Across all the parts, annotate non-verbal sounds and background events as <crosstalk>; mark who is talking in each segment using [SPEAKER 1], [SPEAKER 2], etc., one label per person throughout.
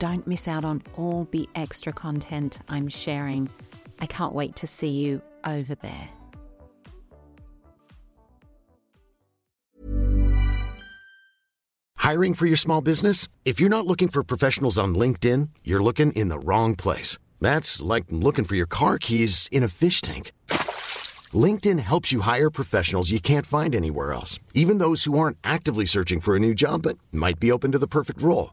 [SPEAKER 1] Don't miss out on all the extra content I'm sharing. I can't wait to see you over there.
[SPEAKER 2] Hiring for your small business? If you're not looking for professionals on LinkedIn, you're looking in the wrong place. That's like looking for your car keys in a fish tank. LinkedIn helps you hire professionals you can't find anywhere else, even those who aren't actively searching for a new job but might be open to the perfect role.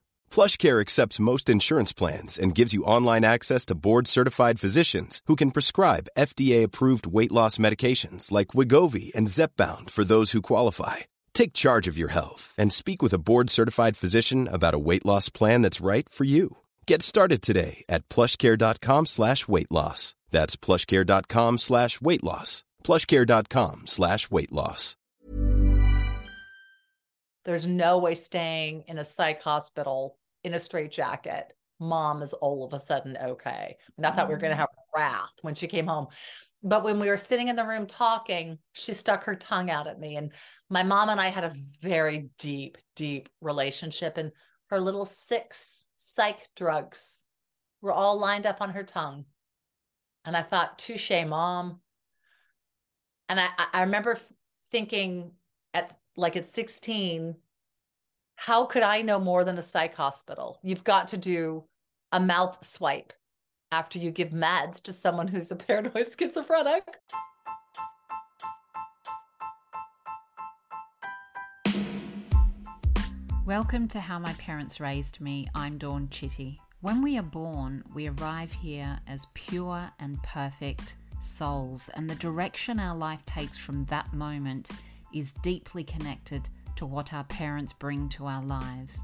[SPEAKER 3] PlushCare accepts most insurance plans and gives you online access to board-certified physicians who can prescribe FDA-approved weight loss medications like Wegovy and Zepbound for those who qualify. Take charge of your health and speak with a board-certified physician about a weight loss plan that's right for you. Get started today at plushcare.com slash weight loss. That's plushcare.com slash weight loss. plushcare.com slash weight loss.
[SPEAKER 4] There's no way staying in a psych hospital in a straitjacket. Mom is all of a sudden okay. And I thought we were going to mm. have wrath when she came home. But when we were sitting in the room talking, she stuck her tongue out at me. And my mom and I had a very deep, deep relationship. And her little six psych drugs were all lined up on her tongue. And I thought, touche, mom. And I, I remember thinking at like at 16, how could I know more than a psych hospital? You've got to do a mouth swipe after you give meds to someone who's a <laughs> paranoid schizophrenic.
[SPEAKER 1] Welcome to How My Parents Raised Me. I'm Dawn Chitty. When we are born, we arrive here as pure and perfect souls, and the direction our life takes from that moment is deeply connected to what our parents bring to our lives.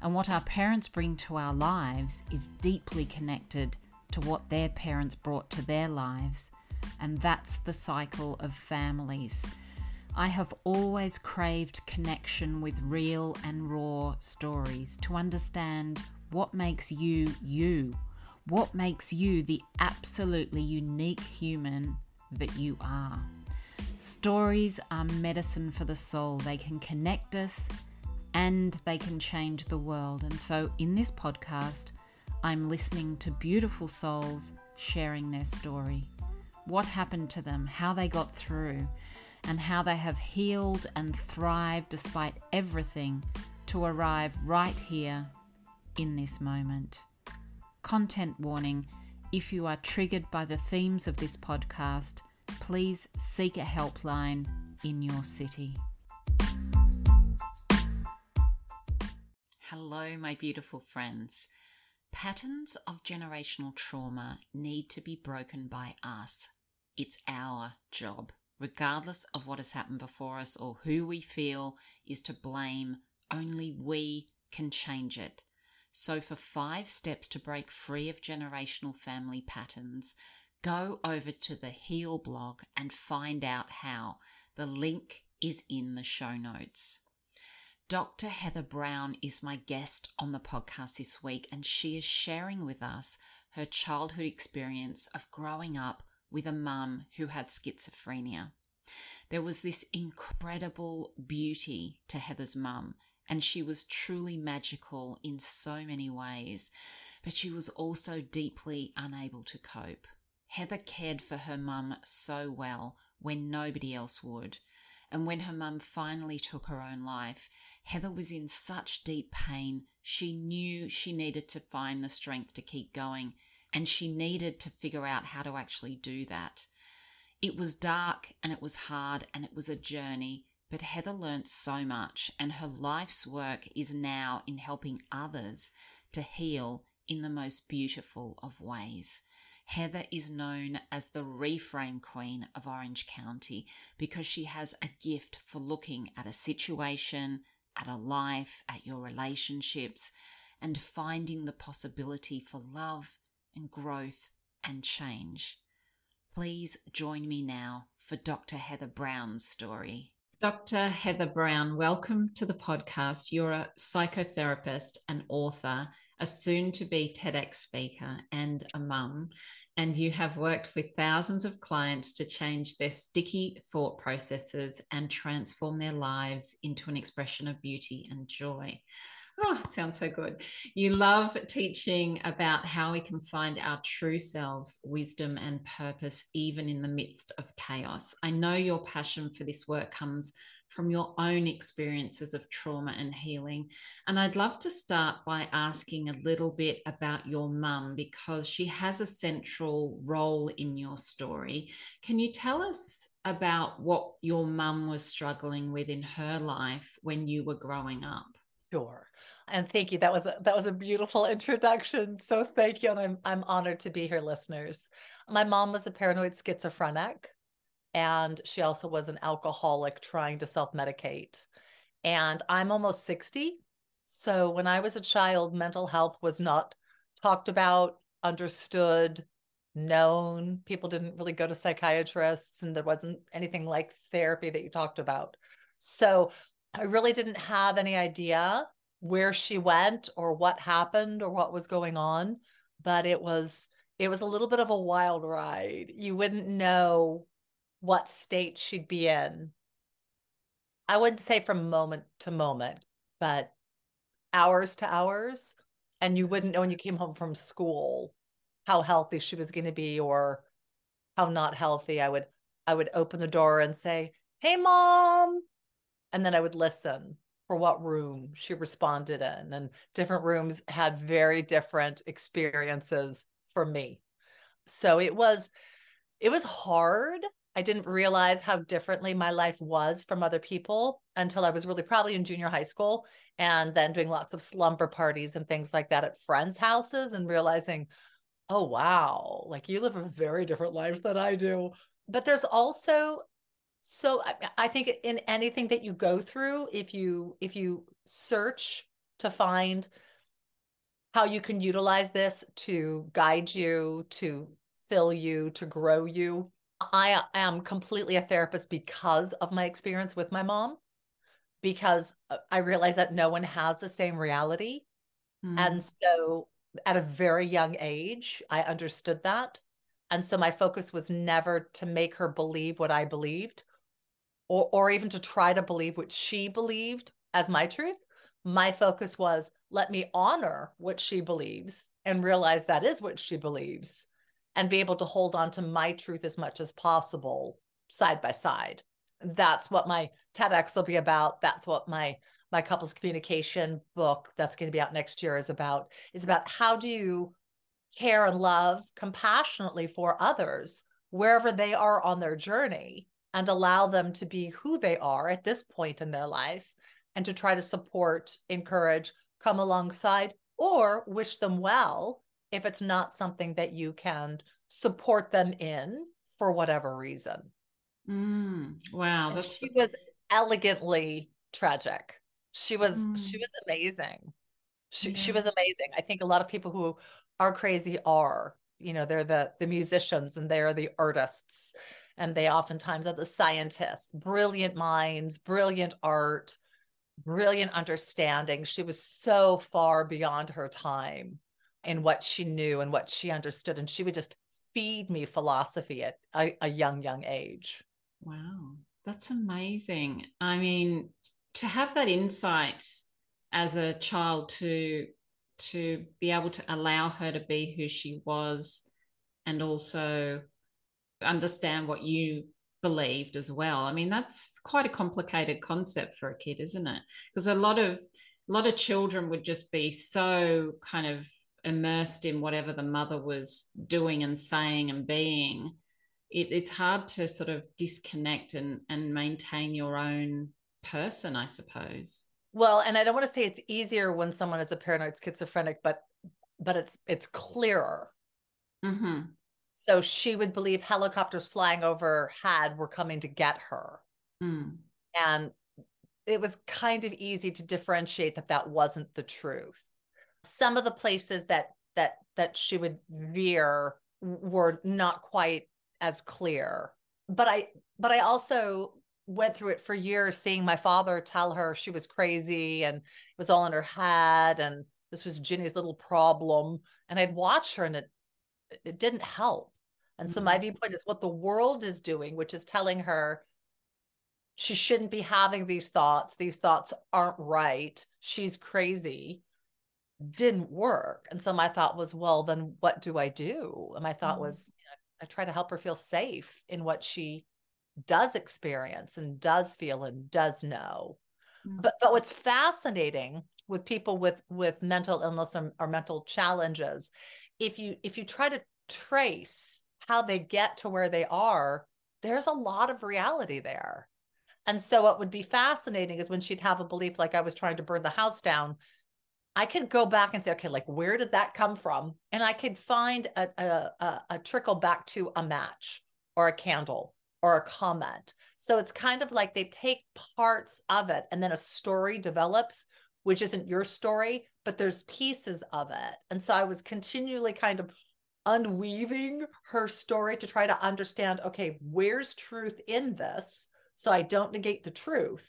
[SPEAKER 1] And what our parents bring to our lives is deeply connected to what their parents brought to their lives. And that's the cycle of families. I have always craved connection with real and raw stories to understand what makes you you, what makes you the absolutely unique human that you are. Stories are medicine for the soul. They can connect us and they can change the world. And so, in this podcast, I'm listening to beautiful souls sharing their story. What happened to them, how they got through, and how they have healed and thrived despite everything to arrive right here in this moment. Content warning if you are triggered by the themes of this podcast, please seek a helpline in your city. Hello, my beautiful friends. Patterns of generational trauma need to be broken by us. It's our job, regardless of what has happened before us or who we feel is to blame. Only we can change it. So, for five steps to break free of generational family patterns, go over to the Heal blog and find out how. The link is in the show notes. Dr. Heather Browne is my guest on the podcast this week, and she is sharing with us her childhood experience of growing up with a mum who had schizophrenia. There was this incredible beauty to Heather's mum,
[SPEAKER 5] and she was truly magical in so many ways, but she was also deeply unable to cope. Heather cared for her mum so well when nobody else would. And when her mum finally took her own life, Heather was in such deep pain, she knew she needed to find the strength to keep going, and she needed to figure out how to actually do that. It was dark and it was hard and it was a journey, but Heather learnt so much, and her life's work is now in helping others to heal in the most beautiful of ways. Heather is known as the reframe queen of Orange County because she has a gift for looking at a situation, at a life, at your relationships, and finding the possibility for love and growth and change. Please join me now for Dr. Heather Browne's story. Dr. Heather Browne, welcome to the podcast. You're a psychotherapist, and author, a soon to be TEDx speaker, and a mum. And you have worked with thousands of clients to change their sticky thought processes and transform their lives into an expression of beauty and joy. Oh, it sounds so good. You love teaching about how we can find our true selves, wisdom, and purpose, even in the midst of chaos. I know your passion for this work comes from your own experiences of trauma and healing. And I'd love to start by asking a little bit about your mum because she has a central role in your story. Can you tell us about what your mum was struggling with in her life when you were growing up?
[SPEAKER 4] Sure. And thank you. That was a, that was a beautiful <laughs> introduction. So thank you, and I'm I'm honored to be here, listeners. My mom was a paranoid schizophrenic, and she also was an alcoholic trying to self medicate. And I'm almost sixty, so when I was a child, mental health was not talked about, understood, known. People didn't really go to psychiatrists, and there wasn't anything like therapy that you talked about. So I really didn't have any idea where she went or what happened or what was going on but it was it was a little bit of a wild ride. You wouldn't know what state she'd be in. I wouldn't say from moment to moment but hours to hours and you wouldn't know when you came home from school how healthy she was going to be or how not healthy. I would i would open the door and say hey mom and then i would listen for what room she responded in and different rooms had very different experiences for me. So it was it was hard. I didn't realize how differently my life was from other people until i was really probably in junior high school and then doing lots of slumber parties and things like that at friends houses and realizing oh wow like you live a very different life than i do. But there's also so I, I think in anything that you go through if you if you search to find how you can utilize this to guide you to fill you to grow you i am completely a therapist because of my experience with my mom because uh, i realize that no one has the same reality mm. and so at a very young age i understood that and so my focus was never to make her believe what i believed or, or even to try to believe what she believed as my truth. My focus was let me honor what she believes and realize that is what she believes and be able to hold on to my truth as much as possible side by side. That's what my TEDx will be about. That's what my my couples communication book that's going to be out next year is about is about how do you care and love compassionately for others wherever they are on their journey and allow them to be who they are at this point in their life and to try to support, encourage, come alongside, or wish them well if it's not something that you can support them in for whatever reason.
[SPEAKER 5] Mm, wow.
[SPEAKER 4] That's... She was elegantly tragic. She was mm. she was amazing. She yeah. she was amazing. I think a lot of people who are crazy are, you know, they're the the musicians and they are the artists and they oftentimes are the scientists, brilliant minds, brilliant art, brilliant understanding. She was so far beyond her time in what she knew and what she understood. And she would just feed me philosophy at a, a young, young age.
[SPEAKER 5] Wow, that's amazing. I mean, to have that insight as a child to to be able to allow her to be who she was and also understand what you believed as well. I mean, that's quite a complicated concept for a kid, isn't it? Because a lot of a lot of children would just be so kind of immersed in whatever the mother was doing and saying and being. It, it's hard to sort of disconnect and and maintain your own person, I suppose.
[SPEAKER 4] Well, and I don't want to say it's easier when someone is a paranoid schizophrenic, but but it's it's clearer.
[SPEAKER 5] Mm-hmm.
[SPEAKER 4] So she would believe helicopters flying overhead were coming to get her,
[SPEAKER 5] Mm.
[SPEAKER 4] and it was kind of easy to differentiate that that wasn't the truth. Some of the places that that that she would veer were not quite as clear, but I but I also went through it for years seeing my father tell her she was crazy and it was all in her head and this was Ginny's little problem and I'd watch her and it it didn't help. And so my viewpoint is what the world is doing, which is telling her she shouldn't be having these thoughts. These thoughts aren't right. She's crazy. Didn't work. And so my thought was, well, then what do I do? And my thought
[SPEAKER 5] Mhm.
[SPEAKER 4] was, you know, I try to help her feel safe in what she does experience and does feel and does know.
[SPEAKER 5] Mm.
[SPEAKER 4] But but what's fascinating with people with with mental illness or, or mental challenges, if you if you try to trace how they get to where they are, there's a lot of reality there. And so what would be fascinating is when she'd have a belief like I was trying to burn the house down, I could go back and say, okay, like where did that come from? And I could find a a, a, a trickle back to a match or a candle or a comment. So it's kind of like they take parts of it and then a story develops, which isn't your story, but there's pieces of it. And so I was continually kind of unweaving her story to try to understand okay, where's truth in this? So I don't negate the truth.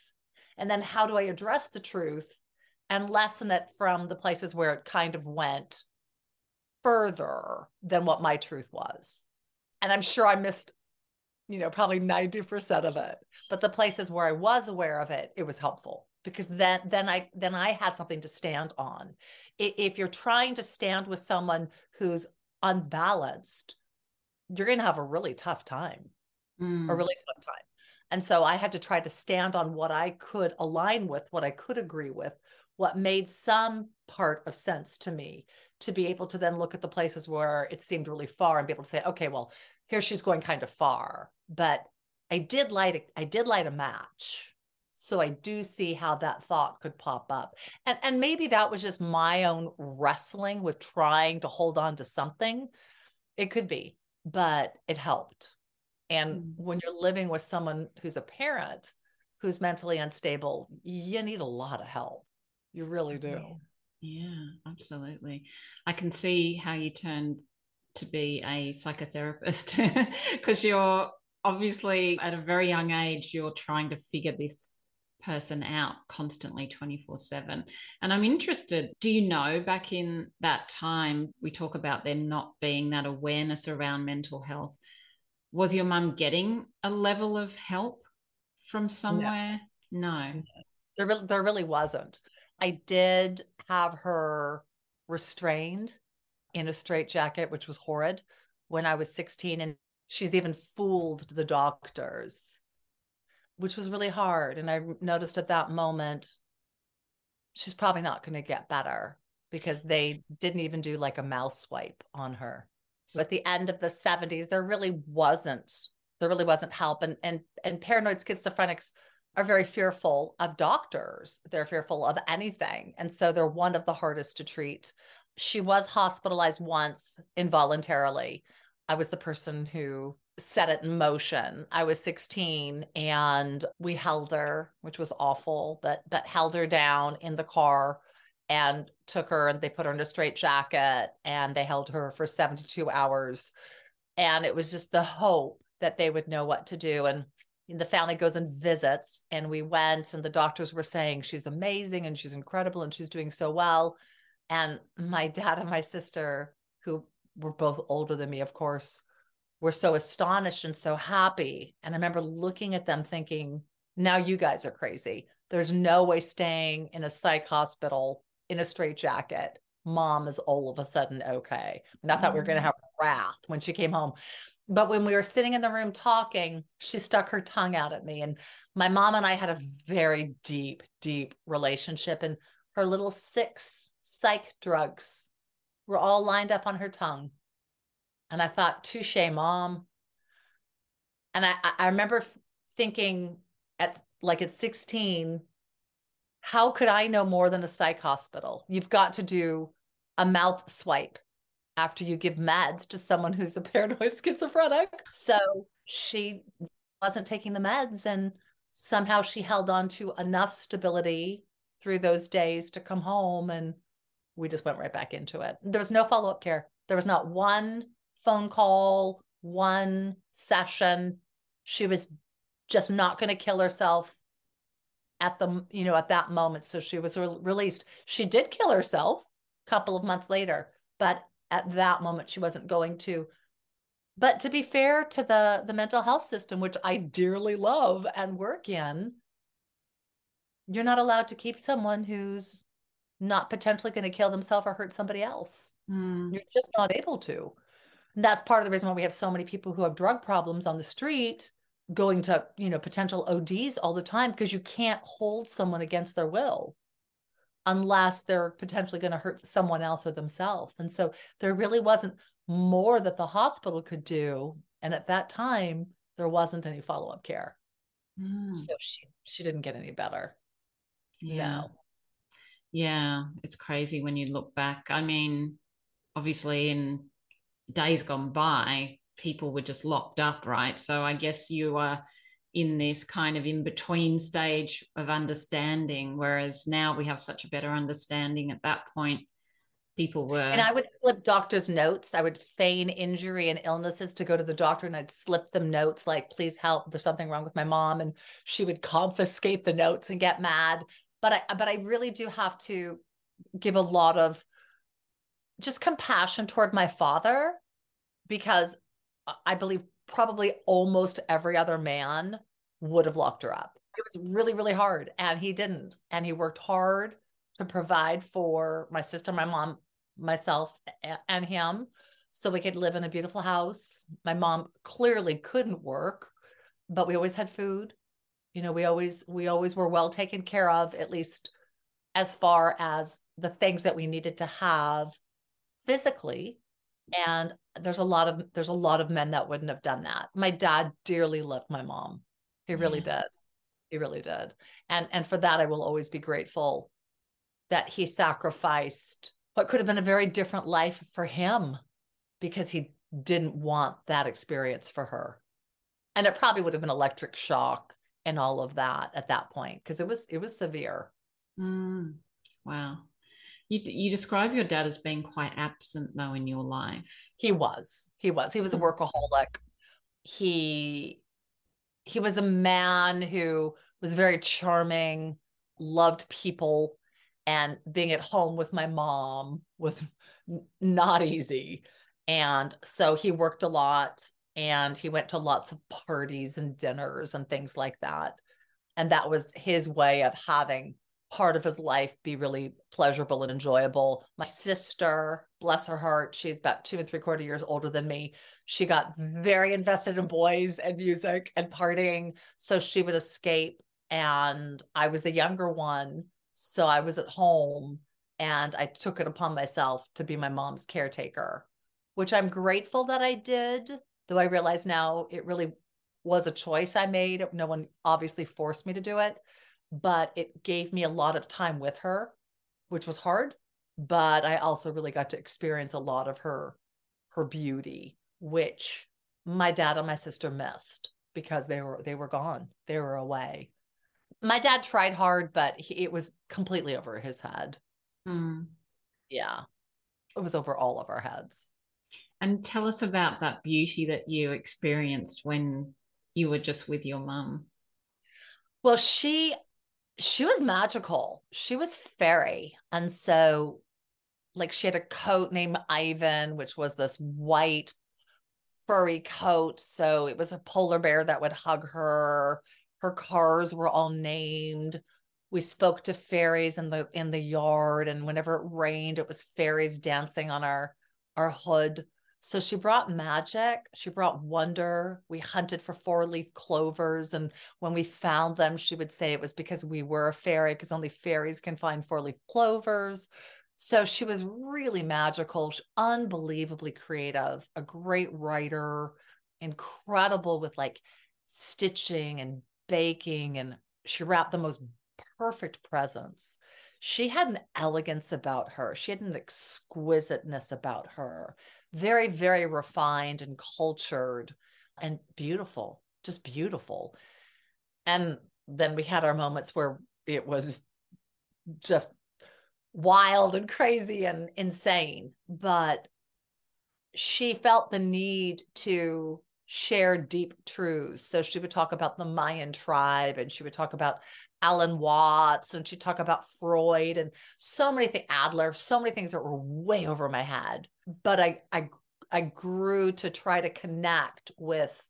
[SPEAKER 4] And then how do I address the truth and lessen it from the places where it kind of went further than what my truth was? And I'm sure I missed you know, probably 90% of it. But the places where I was aware of it, it was helpful because then then I then I had something to stand on. If you're trying to stand with someone who's unbalanced, you're going to have a really tough time.
[SPEAKER 5] Mm.
[SPEAKER 4] A really tough time. And so I had to try to stand on what I could align with, what I could agree with, what made some part of sense to me to be able to then look at the places where it seemed really far and be able to say, okay, well, here she's going kind of far. But I did light a, I did light a match. So I do see how that thought could pop up. And and maybe that was just my own wrestling with trying to hold on to something. It could be, but it helped. And
[SPEAKER 5] Mm.
[SPEAKER 4] when you're living with someone who's a parent who's mentally unstable, you need a lot of help. You really do.
[SPEAKER 5] Yeah, yeah, absolutely. I can see how you turned to be a psychotherapist <laughs> because you're obviously at a very young age, you're trying to figure this person out constantly 24 7 and i'm interested do you know back in that time we talk about there not being that awareness around mental health was your mum getting a level of help from somewhere? No, no.
[SPEAKER 4] There, really, there really wasn't. I did have her restrained in a straitjacket which was horrid when i was 16 and she's even fooled the doctors which was really hard. And I noticed at that moment, she's probably not going to get better because they didn't even do like a mouth swipe on her. So at the end of the 70s, there really wasn't, there really wasn't help. And and and paranoid schizophrenics are very fearful of doctors. They're fearful of anything. And so they're one of the hardest to treat. She was hospitalized once involuntarily. I was the person who set it in motion. I was 16 and we held her, which was awful, but but held her down in the car and took her and they put her in a straight jacket and they held her for 72 hours. And it was just the hope that they would know what to do. And the family goes and visits and we went and the doctors were saying she's amazing and she's incredible and she's doing so well. And my dad and my sister, who were both older than me, of course, were so astonished and so happy. And I remember looking at them thinking, now you guys are crazy. There's no way staying in a psych hospital in a straitjacket. Mom is all of a sudden okay. And i thought we were going to
[SPEAKER 5] Mm.
[SPEAKER 4] have wrath when she came home. But when we were sitting in the room talking she stuck her tongue out at me. And my mom and i had a very deep deep relationship and her little six psych drugs were all lined up on her tongue and i thought touche mom. And i i remember thinking at like at 16 how could i know more than a psych hospital? You've got to do a mouth swipe after you give meds to someone who's a <laughs> paranoid schizophrenic. So she wasn't taking the meds and somehow she held on to enough stability through those days to come home and we just went right back into it. There was no follow-up care. There was not one phone call one session. She was just not going to kill herself at the you know at that moment. So she was re- released. She did kill herself a couple of months later but at that moment she wasn't going to. But to be fair to the the mental health system which i dearly love and work in you're not allowed to keep someone who's not potentially going to kill themselves or hurt somebody else.
[SPEAKER 5] Mm.
[SPEAKER 4] you're just not able to and that's part of the reason why we have so many people who have drug problems on the street going to you know potential ods all the time because you can't hold someone against their will unless they're potentially going to hurt someone else or themselves and so there really wasn't more that the hospital could do and at that time there wasn't any follow-up care
[SPEAKER 5] Mm.
[SPEAKER 4] so she she didn't get any better
[SPEAKER 5] Yeah.
[SPEAKER 4] no
[SPEAKER 5] Yeah, it's crazy when you look back. I mean, obviously, in days gone by, people were just locked up, right? So I guess you are in this kind of in between stage of understanding, whereas now we have such a better understanding. At that point, people were.
[SPEAKER 4] And I would slip doctors' notes. I would feign injury and illnesses to go to the doctor, and I'd slip them notes like, please help. There's something wrong with my mom. And she would confiscate the notes and get mad. But I but I really do have to give a lot of just compassion toward my father because I believe probably almost every other man would have locked her up. It was really, really hard. And he didn't. And he worked hard to provide for my sister, my mom, myself, and him so we could live in a beautiful house. My mom clearly couldn't work, but we always had food. You know, we always we always were well taken care of, at least as far as the things that we needed to have physically. And there's a lot of there's a lot of men that wouldn't have done that. My dad dearly loved my mom. He really did. He really did. And and for that I will always be grateful that he sacrificed what could have been a very different life for him because he didn't want that experience for her. And it probably would have been electric shock and all of that at that point because it was it was severe.
[SPEAKER 5] Mm, wow. You, you describe your dad as being quite absent, though, in your life.
[SPEAKER 4] He was. He was. He was a
[SPEAKER 5] Mm.
[SPEAKER 4] workaholic. He he was a man who was very charming, loved people, and being at home with my mom was not easy. And so he worked a lot and he went to lots of parties and dinners and things like that. And that was his way of having part of his life be really pleasurable and enjoyable. My sister, bless her heart, she's about two and three quarter years older than me. She got mm-hmm. very invested in boys and music and partying. So she would escape. And I was the younger one. So I was at home and I took it upon myself to be my mom's caretaker, which I'm grateful that I did. Though I realize now it really was a choice I made. No one obviously forced me to do it but it gave me a lot of time with her, which was hard. But I also really got to experience a lot of her her beauty, which my dad and my sister missed because they were they were gone. They were away. My dad tried hard, but he, it was completely over his head.
[SPEAKER 5] Mm.
[SPEAKER 4] Yeah. It was over all of our heads.
[SPEAKER 5] And tell us about that beauty that you experienced when you were just with your mum.
[SPEAKER 4] Well, she she was magical. She was fairy. And so like she had a coat named Ivan, which was this white furry coat. So it was a polar bear that would hug her. Her cars were all named. we spoke to fairies in the in the yard and whenever it rained it was fairies dancing on our our hood so she brought magic she brought wonder we hunted for four leaf clovers and when we found them she would say it was because we were a fairy because only fairies can find four leaf clovers so she was really magical unbelievably creative a great writer incredible with like stitching and baking and she wrapped the most perfect presents. She had an elegance about her. She had an exquisiteness about her. Very, very refined and cultured and beautiful, just beautiful. And then we had our moments where it was just wild and crazy and insane. But she felt the need to share deep truths. So she would talk about the Mayan tribe and she would talk about Alan Watts and she talk about Freud and so many things, Adler, so many things that were way over my head. But I I I grew to try to connect with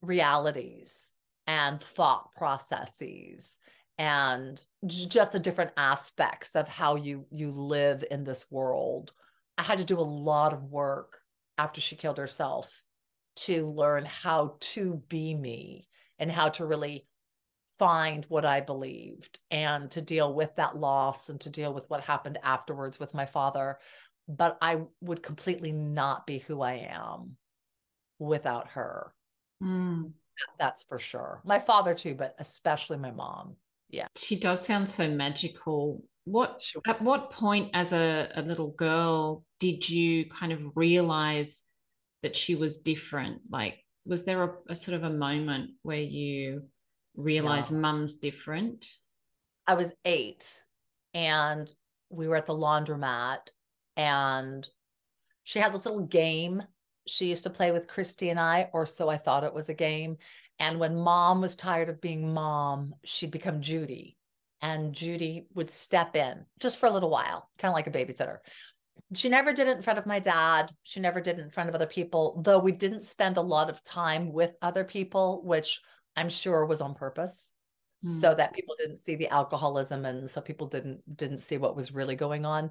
[SPEAKER 4] realities and thought processes and just the different aspects of how you you live in this world. I had to do a lot of work after she killed herself to learn how to be me and how to really find what I believed and to deal with that loss and to deal with what happened afterwards with my father. But I would completely not be who I am without her. Mm. That's for sure. My father too, but especially my mom. Yeah.
[SPEAKER 5] She does sound so magical. What sure. at what point as a, a little girl did you kind of realize that she was different? Like was there a, a sort of a moment where you realize yeah. mum's different?
[SPEAKER 4] I was eight and we were at the laundromat and she had this little game she used to play with Christy and I, or so I thought it was a game. And when mom was tired of being mom, she'd become Judy. And Judy would step in just for a little while, kind of like a babysitter. She never did it in front of my dad. She never did it in front of other people, though we didn't spend a lot of time with other people, which I'm sure was on purpose mm. so that people didn't see the alcoholism and so people didn't didn't see what was really going on.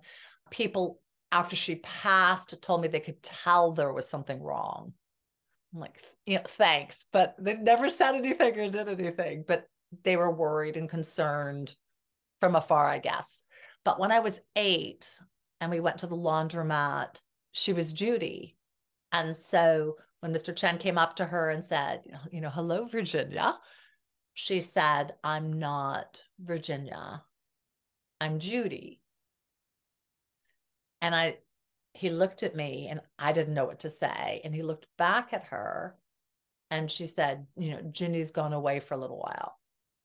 [SPEAKER 4] People after she passed told me they could tell there was something wrong. I'm like, know, thanks, but they never said anything or did anything, but they were worried and concerned from afar, I guess. But when I was 8 and we went to the laundromat, she was Judy. And so when Mr. Chen came up to her and said, you know, hello, Virginia, she said, I'm not Virginia. I'm Judy. And I, he looked at me and I didn't know what to say. And he looked back at her and she said, you know, Ginny's gone away for a little while.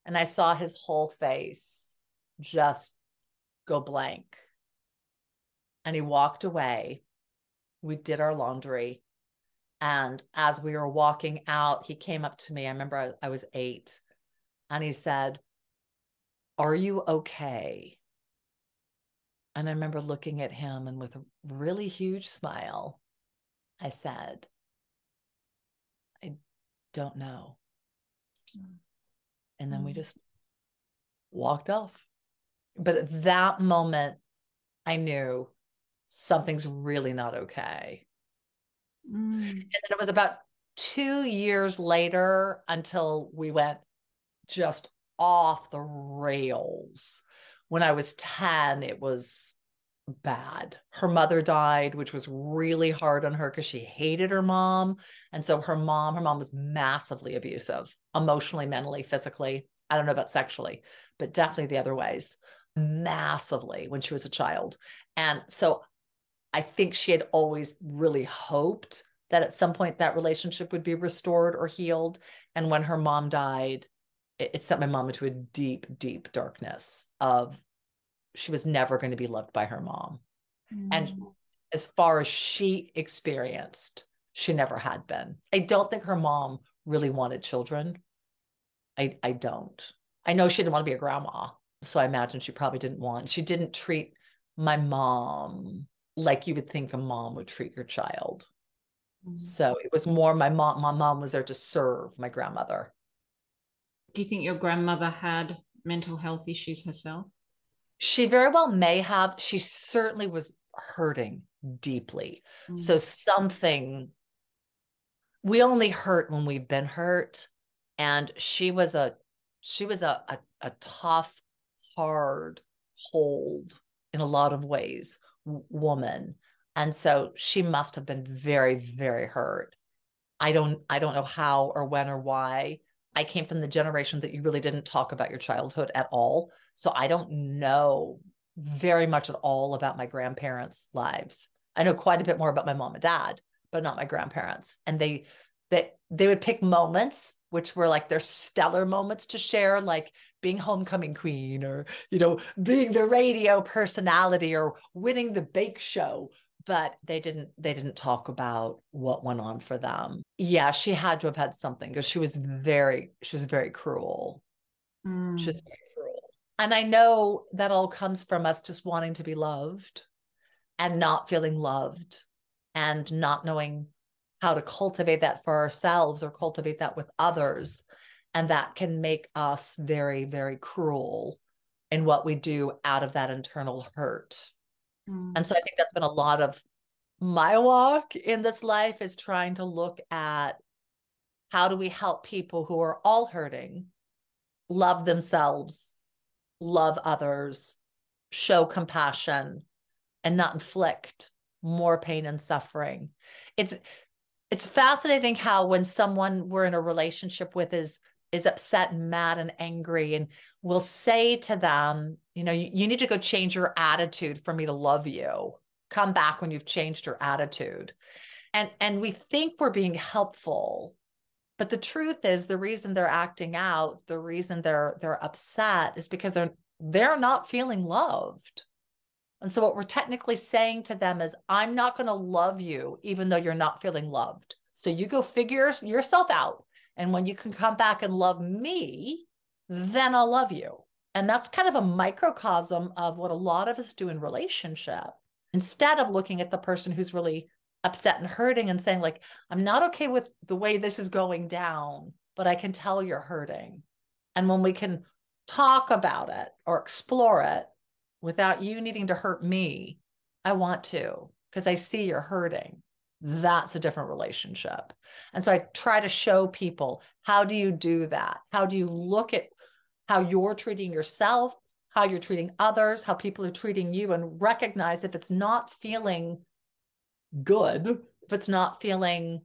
[SPEAKER 4] And I saw his whole face just go blank. And he walked away. We did our laundry. And as we were walking out, he came up to me. I remember I, I was eight and he said, Are you okay? And I remember looking at him and with a really huge smile, I said, I don't know. And then we mm. just walked off. But at that moment, I knew something's really not okay. Mm. And then it was about two years later until we went just off the rails. When I was 10, it was bad. Her mother died, which was really hard on her because she hated her mom. And so her mom, her mom was massively abusive, emotionally, mentally, physically. I don't know about sexually, but definitely the other ways, massively when she was a child. And so I think she had always really hoped that at some point that relationship would be restored or healed. And when her mom died, it, it sent my mom into a deep, deep darkness of she was never going to be loved by her mom. Mm. And as far as she experienced, she never had been. I don't think her mom really wanted children. I, I don't. I know she didn't want to be a grandma. So I imagine she probably didn't want, she didn't treat my mom like you would think a mom would treat your child. Mm-hmm. So it was more my mom, my mom was there to serve my grandmother.
[SPEAKER 5] Do you think your grandmother had mental health issues herself?
[SPEAKER 4] She very well may have. She certainly was hurting deeply. Mm. So something we only hurt when we've been hurt. And she was a she was a, a, a tough, hard, cold in a lot of ways woman. And so she must have been very, very hurt. I don't I don't know how or when or why. I came from the generation that you really didn't talk about your childhood at all. So I don't know very much at all about my grandparents' lives. I know quite a bit more about my mom and dad, but not my grandparents. And they that they would pick moments which were like their stellar moments to share, like being homecoming queen or, you know, being the radio personality or winning the bake show. But they didn't they didn't talk about what went on for them. Yeah, she had to have had something because she was very, she was very cruel. Mm. She was very cruel. And I know that all comes from us just wanting to be loved and not feeling loved and not knowing how to cultivate that for ourselves or cultivate that with others. And that can make us very, very cruel in what we do out of that internal hurt. Mm. And so I think that's been a lot of my walk in this life is trying to look at how do we help people who are all hurting love themselves, love others, show compassion, and not inflict more pain and suffering. It's it's fascinating how when someone we're in a relationship with is is upset and mad and angry and we'll say to them you know you, you need to go change your attitude for me to love you come back when you've changed your attitude and and we think we're being helpful but the truth is the reason they're acting out the reason they're they're upset is because they're they're not feeling loved and so, what we're technically saying to them is, I'm not going to love you, even though you're not feeling loved. So, you go figure yourself out. And when you can come back and love me, then I'll love you. And that's kind of a microcosm of what a lot of us do in relationship. Instead of looking at the person who's really upset and hurting and saying, like, I'm not okay with the way this is going down, but I can tell you're hurting. And when we can talk about it or explore it, without you needing to hurt me. I want to because I see you're hurting. That's a different relationship. And so I try to show people how do you do that? How do you look at how you're treating yourself, how you're treating others, how people are treating you, and recognize if it's not feeling good, if it's not feeling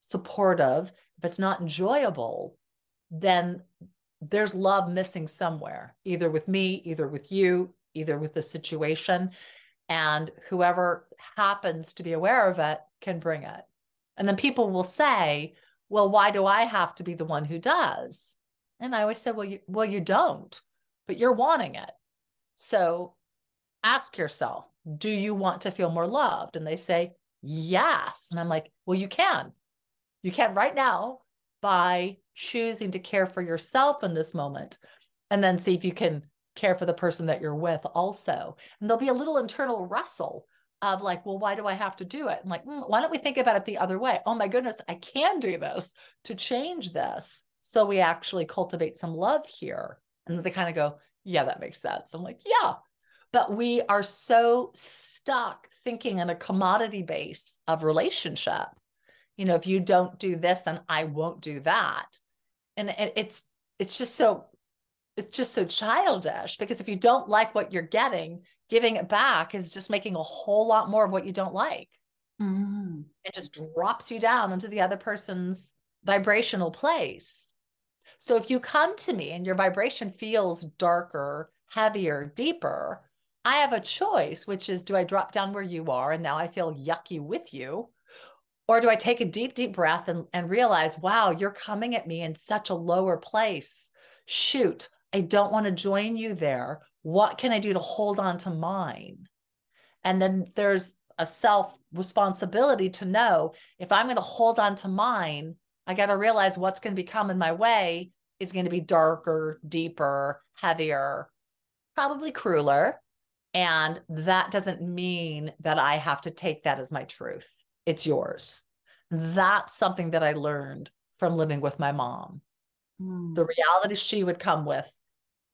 [SPEAKER 4] supportive, if it's not enjoyable, then there's love missing somewhere, either with me, either with you, either with the situation and whoever happens to be aware of it can bring it. And then people will say, well, why do I have to be the one who does? And I always say, well, you, well, you don't, but you're wanting it. So ask yourself, do you want to feel more loved? And they say, yes. And I'm like, well, you can. You can right now by choosing to care for yourself in this moment and then see if you can care for the person that you're with also. And there'll be a little internal wrestle of like, well, why do I have to do it? And like, mm, why don't we think about it the other way? Oh my goodness, I can do this to change this. So we actually cultivate some love here. And they kind of go, yeah, that makes sense. I'm like, yeah. But we are so stuck thinking in a commodity base of relationship. You know, if you don't do this, then I won't do that. And it's it's just so it's just so childish because if you don't like what you're getting, giving it back is just making a whole lot more of what you don't like. Mm. It just drops you down into the other person's vibrational place. So if you come to me and your vibration feels darker, heavier, deeper, I have a choice, which is do I drop down where you are and now I feel yucky with you? Or do I take a deep, deep breath and, and realize, wow, you're coming at me in such a lower place? Shoot, I don't want to join you there. What can I do to hold on to mine? And then there's a self responsibility to know if I'm going to hold on to mine, I got to realize what's going to be coming my way is going to be darker, deeper, heavier, probably crueler. And that doesn't mean that I have to take that as my truth. It's yours. That's something that I learned from living with my mom. Mm. The reality she would come with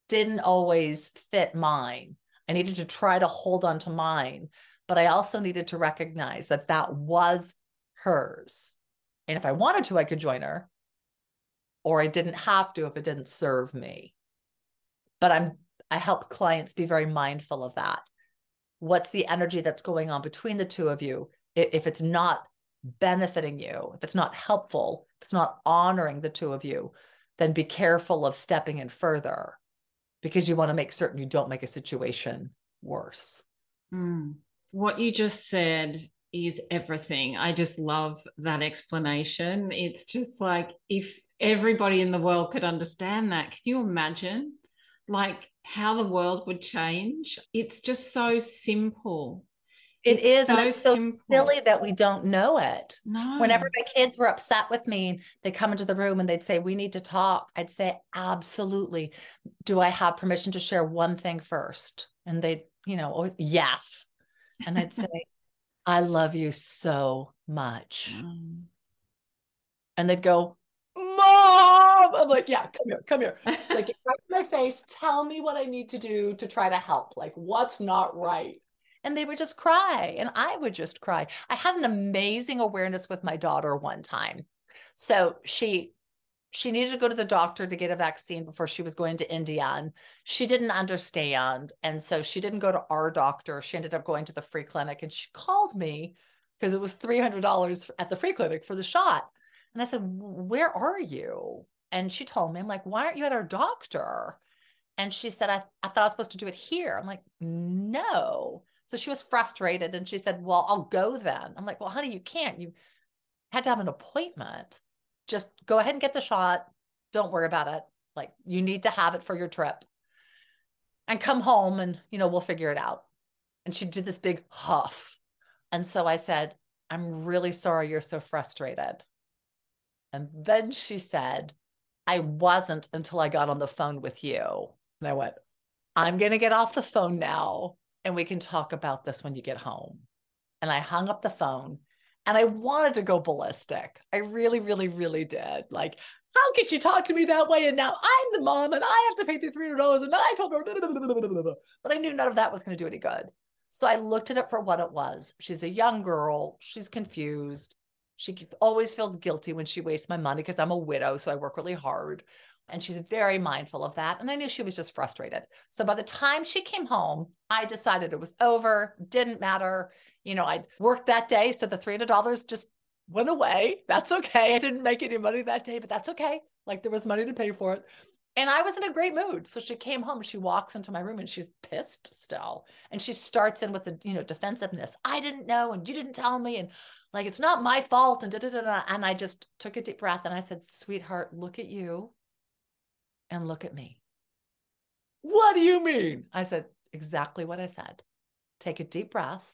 [SPEAKER 4] didn't always fit mine. I needed to try to hold on to mine, but I also needed to recognize that that was hers. And if I wanted to, I could join her, or I didn't have to if it didn't serve me. But I'm I help clients be very mindful of that. What's the energy that's going on between the two of you? If it's not benefiting you, if it's not helpful, if it's not honoring the two of you, then be careful of stepping in further because you want to make certain you don't make a situation worse.
[SPEAKER 5] Mm. What you just said is everything. I just love that explanation. It's just like if everybody in the world could understand that, can you imagine like how the world would change? It's just so simple.
[SPEAKER 4] It it's is, so it's so silly that we don't know it. No. Whenever my kids were upset with me, they'd come into the room and they'd say, "We need to talk." I'd say, "Absolutely." Do I have permission to share one thing first? And they, you know, always, yes. And I'd say, <laughs> "I love you so much." Mm. And they'd go, "Mom!" I'm like, "Yeah, come here, come here." Like, <laughs> right in my face, tell me what I need to do to try to help. Like, what's not right? And they would just cry and I would just cry. I had an amazing awareness with my daughter one time. So she she needed to go to the doctor to get a vaccine before she was going to India and she didn't understand and so she didn't go to our doctor. She ended up going to the free clinic and she called me because it was $300 at the free clinic for the shot. And I said, "Where are you?" And she told me, I'm like, "Why aren't you at our doctor?" And she said, I, I thought I was supposed to do it here. I'm like, no. So she was frustrated and she said, Well, I'll go then. I'm like, Well, honey, you can't. You had to have an appointment. Just go ahead and get the shot. Don't worry about it. Like, you need to have it for your trip and come home and, you know, we'll figure it out. And she did this big huff. And so I said, I'm really sorry you're so frustrated. And then she said, I wasn't until I got on the phone with you. And I went, I'm going to get off the phone now and we can talk about this when you get home. And I hung up the phone and I wanted to go ballistic. I really, really, really did. Like, how could she talk to me that way? And now I'm the mom and I have to pay the $300 and I told her, but I knew none of that was going to do any good. So I looked at it for what it was. She's a young girl. She's confused. She always feels guilty when she wastes my money because I'm a widow. So I work really hard. And she's very mindful of that. And I knew she was just frustrated. So by the time she came home, I decided it was over, didn't matter. You know, I worked that day. So the $300 just went away. That's okay. I didn't make any money that day, but that's okay. Like there was money to pay for it. And I was in a great mood. So she came home, she walks into my room and she's pissed still. And she starts in with the, you know, defensiveness. I didn't know and you didn't tell me. And like, it's not my fault. And da, da, da, da. And I just took a deep breath and I said, sweetheart, look at you and look at me. What do you mean? I said, exactly what I said. Take a deep breath,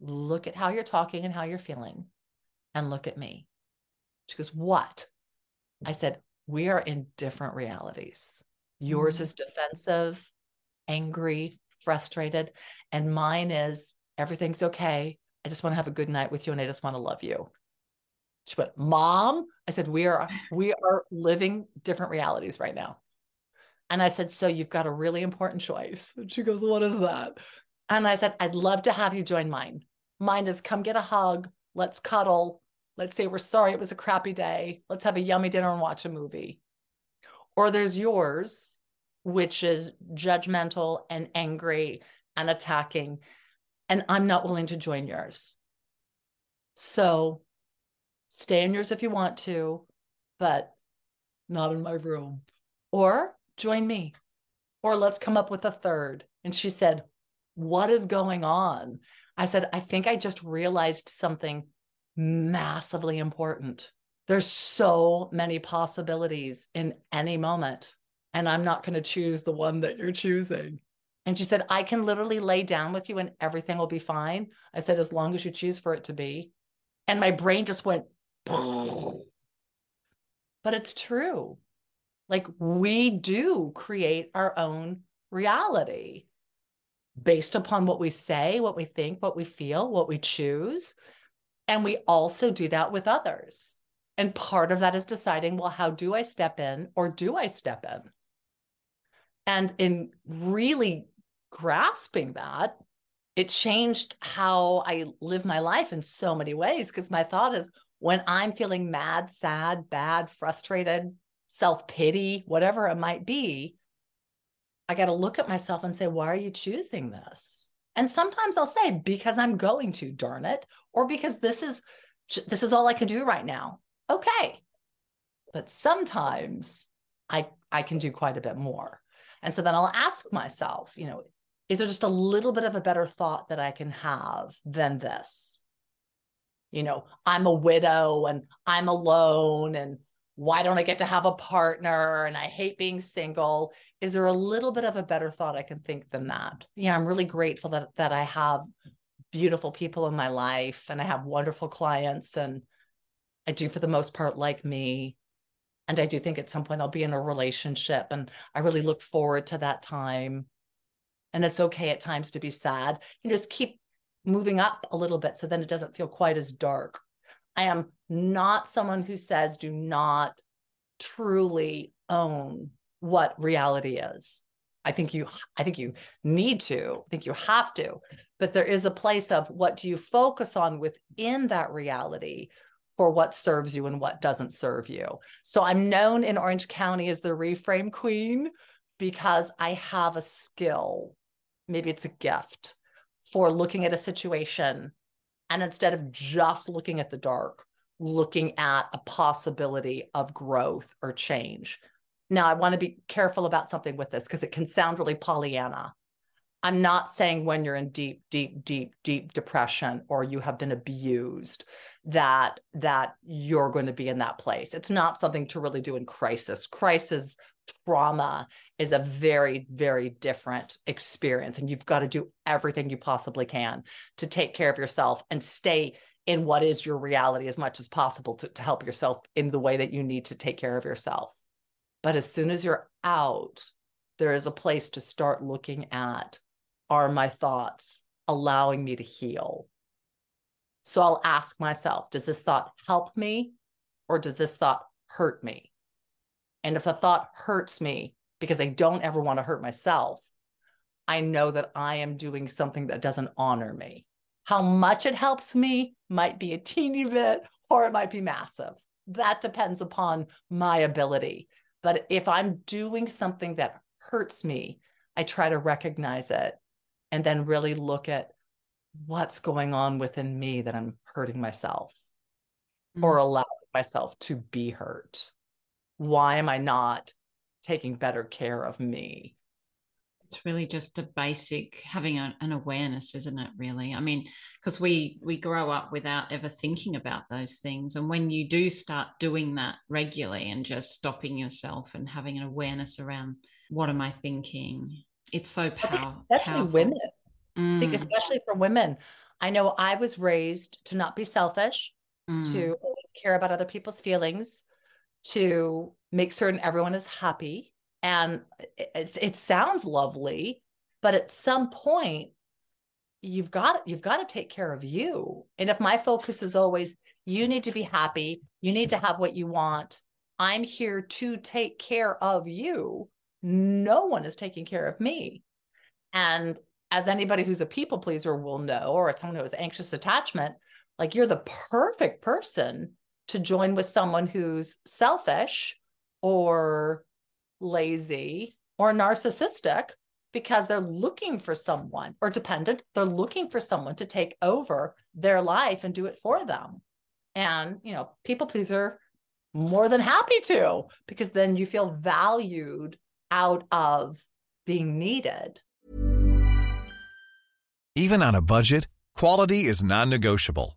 [SPEAKER 4] look at how you're talking and how you're feeling, and look at me. She goes, What? I said, We are in different realities. Yours mm-hmm. is defensive, angry, frustrated, and mine is everything's okay. I just want to have a good night with you and I just want to love you. She went, Mom, I said, We are we are living different realities right now. And I said, So you've got a really important choice. And she goes, What is that? And I said, I'd love to have you join mine. Mine is come get a hug. Let's cuddle. Let's say we're sorry it was a crappy day. Let's have a yummy dinner and watch a movie. Or there's yours, which is judgmental and angry and attacking. And I'm not willing to join yours. So stay in yours if you want to, but not in my room. Or join me. Or let's come up with a third. And she said, What is going on? I said, I think I just realized something massively important. There's so many possibilities in any moment. And I'm not going to choose the one that you're choosing. And she said, I can literally lay down with you and everything will be fine. I said, as long as you choose for it to be. And my brain just went, but it's true. Like we do create our own reality based upon what we say, what we think, what we feel, what we choose. And we also do that with others. And part of that is deciding, well, how do I step in or do I step in? And in really grasping that, it changed how I live my life in so many ways. Because my thought is when I'm feeling mad, sad, bad, frustrated, self pity, whatever it might be, I got to look at myself and say, why are you choosing this? And sometimes I'll say, because I'm going to, darn it, or because this is this is all I can do right now. Okay. But sometimes I I can do quite a bit more. And so then I'll ask myself, you know, is there just a little bit of a better thought that I can have than this? You know, I'm a widow and I'm alone and why don't I get to have a partner and I hate being single? Is there a little bit of a better thought I can think than that? Yeah, I'm really grateful that that I have beautiful people in my life and I have wonderful clients and I do for the most part like me. And I do think at some point I'll be in a relationship and I really look forward to that time. And it's okay at times to be sad. You just keep moving up a little bit so then it doesn't feel quite as dark. I am not someone who says do not truly own what reality is. I think you I think you need to, I think you have to. But there is a place of what do you focus on within that reality for what serves you and what doesn't serve you. So I'm known in Orange County as the reframe queen because I have a skill, maybe it's a gift for looking at a situation and instead of just looking at the dark, looking at a possibility of growth or change. Now, I want to be careful about something with this because it can sound really Pollyanna. I'm not saying when you're in deep, deep, deep, deep depression or you have been abused that that you're going to be in that place. It's not something to really do in crisis. Crisis trauma is a very, very different experience. And you've got to do everything you possibly can to take care of yourself and stay in what is your reality as much as possible to, to help yourself in the way that you need to take care of yourself. But as soon as you're out, there is a place to start looking at are my thoughts allowing me to heal? So I'll ask myself, does this thought help me or does this thought hurt me? And if the thought hurts me because I don't ever want to hurt myself, I know that I am doing something that doesn't honor me. How much it helps me might be a teeny bit or it might be massive. That depends upon my ability. But if I'm doing something that hurts me, I try to recognize it and then really look at what's going on within me that I'm hurting myself mm-hmm. or allowing myself to be hurt. Why am I not taking better care of me?
[SPEAKER 5] It's really just a basic having a, an awareness, isn't it? Really, I mean, because we we grow up without ever thinking about those things, and when you do start doing that regularly and just stopping yourself and having an awareness around what am I thinking, it's so powerful.
[SPEAKER 4] Especially powerful. women. Mm. I think especially for women. I know I was raised to not be selfish, mm. to always care about other people's feelings, to make certain everyone is happy. And it, it sounds lovely, but at some point, you've got you've got to take care of you. And if my focus is always you need to be happy, you need to have what you want. I'm here to take care of you no one is taking care of me. And as anybody who's a people pleaser will know, or someone who has anxious attachment, like you're the perfect person to join with someone who's selfish or lazy or narcissistic because they're looking for someone or dependent. They're looking for someone to take over their life and do it for them. And, you know, people pleaser more than happy to because then you feel valued out of being needed.
[SPEAKER 6] Even on a budget, quality is non negotiable.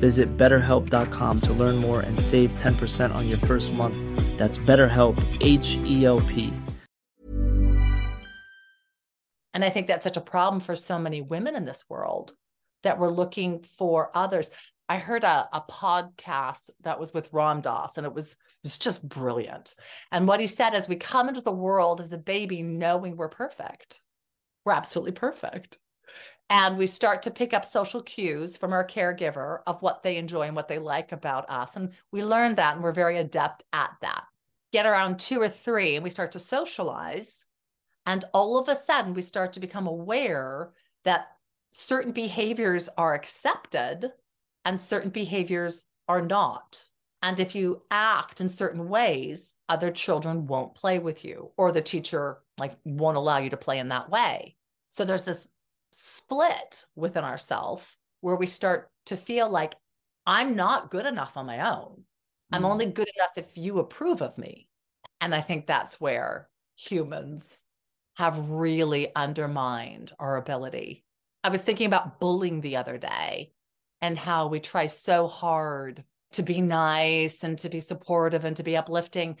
[SPEAKER 7] Visit betterhelp.com to learn more and save 10% on your first month. That's BetterHelp, H E L P.
[SPEAKER 4] And I think that's such a problem for so many women in this world that we're looking for others. I heard a, a podcast that was with Ram Dass, and it was, it was just brilliant. And what he said is we come into the world as a baby knowing we're perfect. We're absolutely perfect. And we start to pick up social cues from our caregiver of what they enjoy and what they like about us. And we learn that and we're very adept at that. Get around two or three and we start to socialize. And all of a sudden, we start to become aware that certain behaviors are accepted and certain behaviors are not. And if you act in certain ways, other children won't play with you, or the teacher like won't allow you to play in that way. So there's this split within ourselves where we start to feel like I'm not good enough on my own. I'm
[SPEAKER 5] Mm.
[SPEAKER 4] only good enough if you approve of me. And I think that's where humans have really undermined our ability. I was thinking about bullying the other day and how we try so hard to be nice and to be supportive and to be uplifting.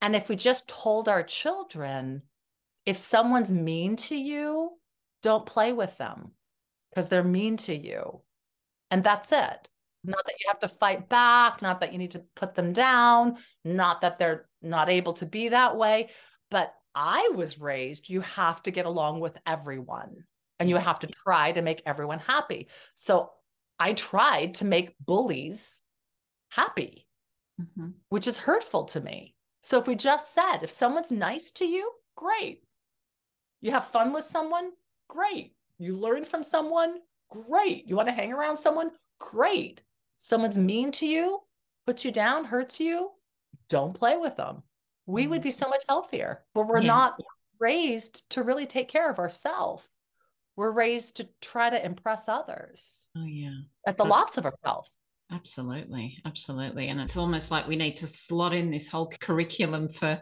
[SPEAKER 4] And if we just told our children, if someone's mean to you, don't play with them because they're mean to you. And that's it. Not that you have to fight back, not that you need to put them down, not that they're not able to be that way. But I was raised, you have to get along with everyone and you have to try to make everyone happy. So I tried to make bullies happy,
[SPEAKER 5] Mhm.
[SPEAKER 4] which is hurtful to me. So if we just said, if someone's nice to you, great. You have fun with someone, great. You learn from someone, great. You want to hang around someone, great. Someone's mean to you, puts you down, hurts you, don't play with them. We would mm-hmm. be so much healthier, but we're
[SPEAKER 5] Yeah.
[SPEAKER 4] not raised to really take care of ourselves. We're raised to try to impress others
[SPEAKER 5] Oh, yeah.
[SPEAKER 4] at the loss of ourselves.
[SPEAKER 5] Absolutely, absolutely. And it's almost like we need to slot in this whole curriculum for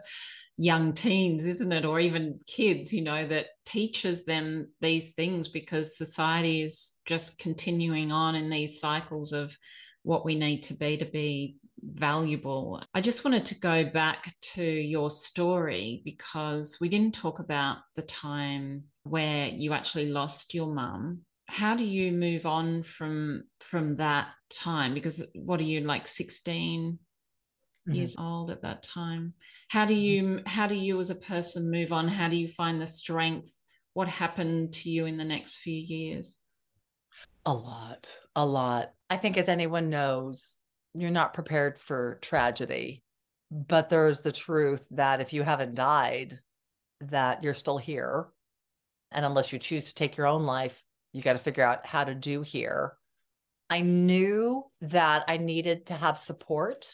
[SPEAKER 5] young teens, isn't it? Or even kids, you know, that teaches them these things because society is just continuing on in these cycles of what we need to be to be valuable. I just wanted to go back to your story because we didn't talk about the time where you actually lost your mum how do you move on from from that time because what are you like 16 Years mm-hmm. old at that time how do mm-hmm. you how do you as a person move on how do you find the strength what happened to you in the next few years
[SPEAKER 4] A lot, a lot. I think, as anyone knows, you're not prepared for tragedy, but there's the truth that if you haven't died, that you're still here. And unless you choose to take your own life, you got to figure out how to do here. I knew that I needed to have support.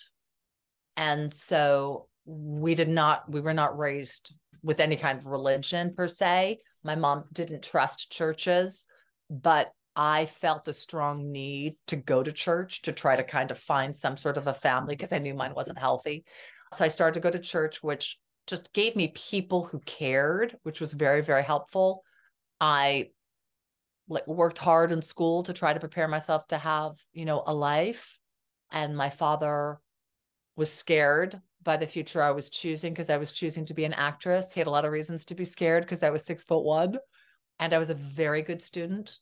[SPEAKER 4] And so we did not, we were not raised with any kind of religion per se. My mom didn't trust churches, but I felt a strong need to go to church to try to kind of find some sort of a family because I knew mine wasn't healthy. So I started to go to church, which just gave me people who cared, which was very, very helpful. I like worked hard in school to try to prepare myself to have, you know, a life. And my father was scared by the future I was choosing because I was choosing to be an actress. He had a lot of reasons to be scared because I was six foot one and I was a very good student.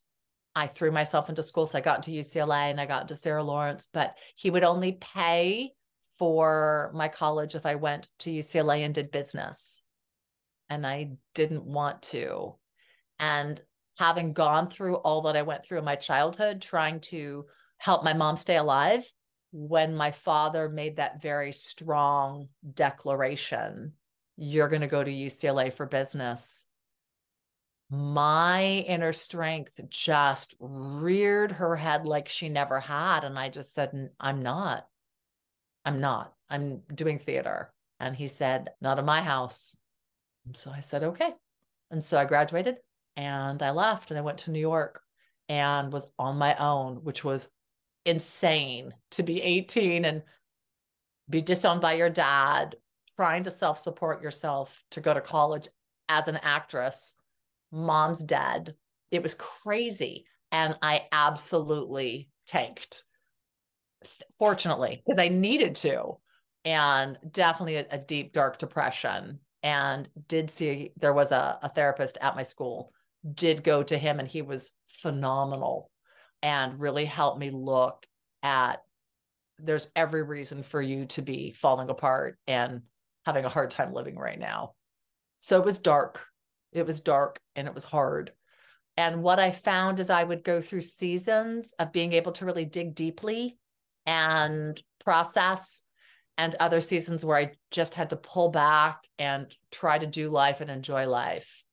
[SPEAKER 4] I threw myself into school. So I got into UCLA and I got into Sarah Lawrence, but he would only pay for my college if I went to UCLA and did business. And I didn't want to. And having gone through all that I went through in my childhood, trying to help my mom stay alive, when my father made that very strong declaration, you're going to go to UCLA for business my inner strength just reared her head like she never had. And I just said, I'm not. I'm not. I'm doing theater. And he said, Not in my house. And so I said, Okay. And so I graduated and I left and I went to New York and was on my own, which was insane to be 18 and be disowned by your dad, trying to self support yourself to go to college as an actress. Mom's dead. It was crazy. And I absolutely tanked, fortunately, because I needed to. And definitely a, a, deep, dark depression. And did see there was a, a therapist at my school, did go to him, and he was phenomenal and really helped me look at there's every reason for you to be falling apart and having a hard time living right now. So it was dark. It was dark and it was hard. And what I found is I would go through seasons of being able to really dig deeply and process, and other seasons where I just had to pull back and try to do life and enjoy life.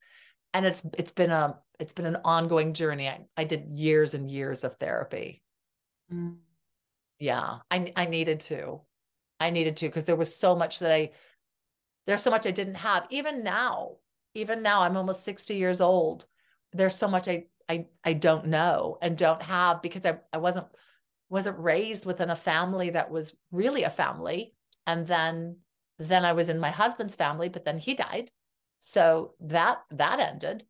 [SPEAKER 4] And it's it's been a it's been an ongoing journey. I, I did years and years of therapy. Mm. Yeah i i needed to. I needed to because there was so much that i there's so much i didn't have. Even now even now i'm almost 60 years old. There's so much i i i don't know and don't have because i, I wasn't wasn't raised within a family that was really a family. And then then i was in my husband's family but then he died. So that that ended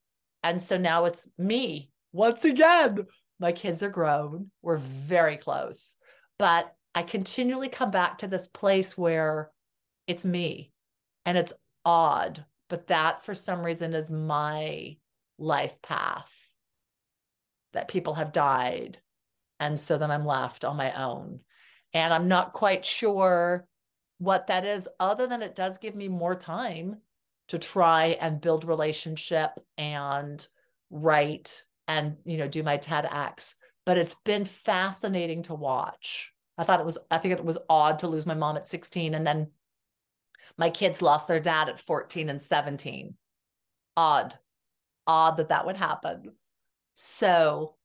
[SPEAKER 4] and so now it's me once again my kids are grown we're very close but I continually come back to this place where it's me and it's odd, but that for some reason is my life path that people have died. And so then I'm left on my own. And I'm not quite sure what that is, other than it does give me more time to try and build relationship and write and you know do my TEDx but it's been fascinating to watch. I thought it was, I think it was odd to lose my mom at 16 and then my kids lost their dad at 14 and 17. Odd, odd that that would happen. So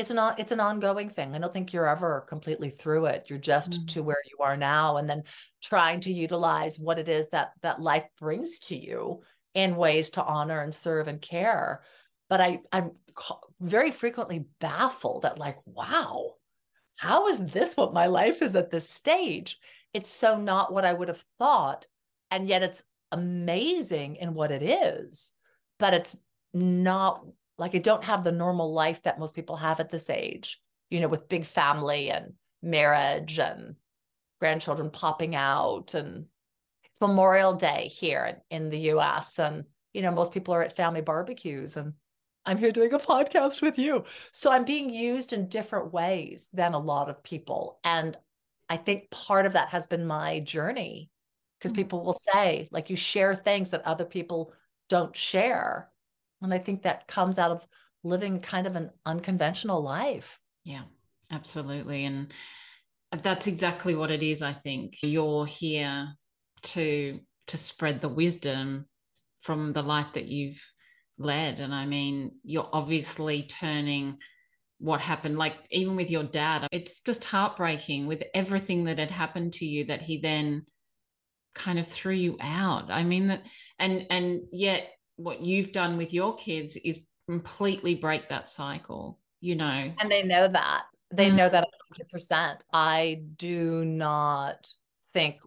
[SPEAKER 4] it's an it's an ongoing thing. I don't think you're ever completely through it. You're just mm-hmm. to where you are now, and then trying to utilize what it is that that life brings to you in ways to honor and serve and care. But I I'm very frequently baffled at like, wow, how is this what my life is at this stage? It's so not what I would have thought. And yet it's amazing in what it is, but it's not like I don't have the normal life that most people have at this age, you know, with big family and marriage and grandchildren popping out. And it's Memorial Day here in the US. And, you know, most people are at family barbecues and I'm here doing a podcast with you. So I'm being used in different ways than a lot of people. And I think part of that has been my journey because mm-hmm. people will say, like, you share things that other people don't share. And I think that comes out of living kind of an unconventional life.
[SPEAKER 5] Yeah, absolutely. And that's exactly what it is, I think. You're here to to spread the wisdom from the life that you've led. And I mean, you're obviously turning what happened, like even with your dad, it's just heartbreaking with everything that had happened to you that he then kind of threw you out. I mean, that, and, and yet what you've done with your kids is completely break that cycle, you know.
[SPEAKER 4] And they know that. They mm. know that 100%. I do not think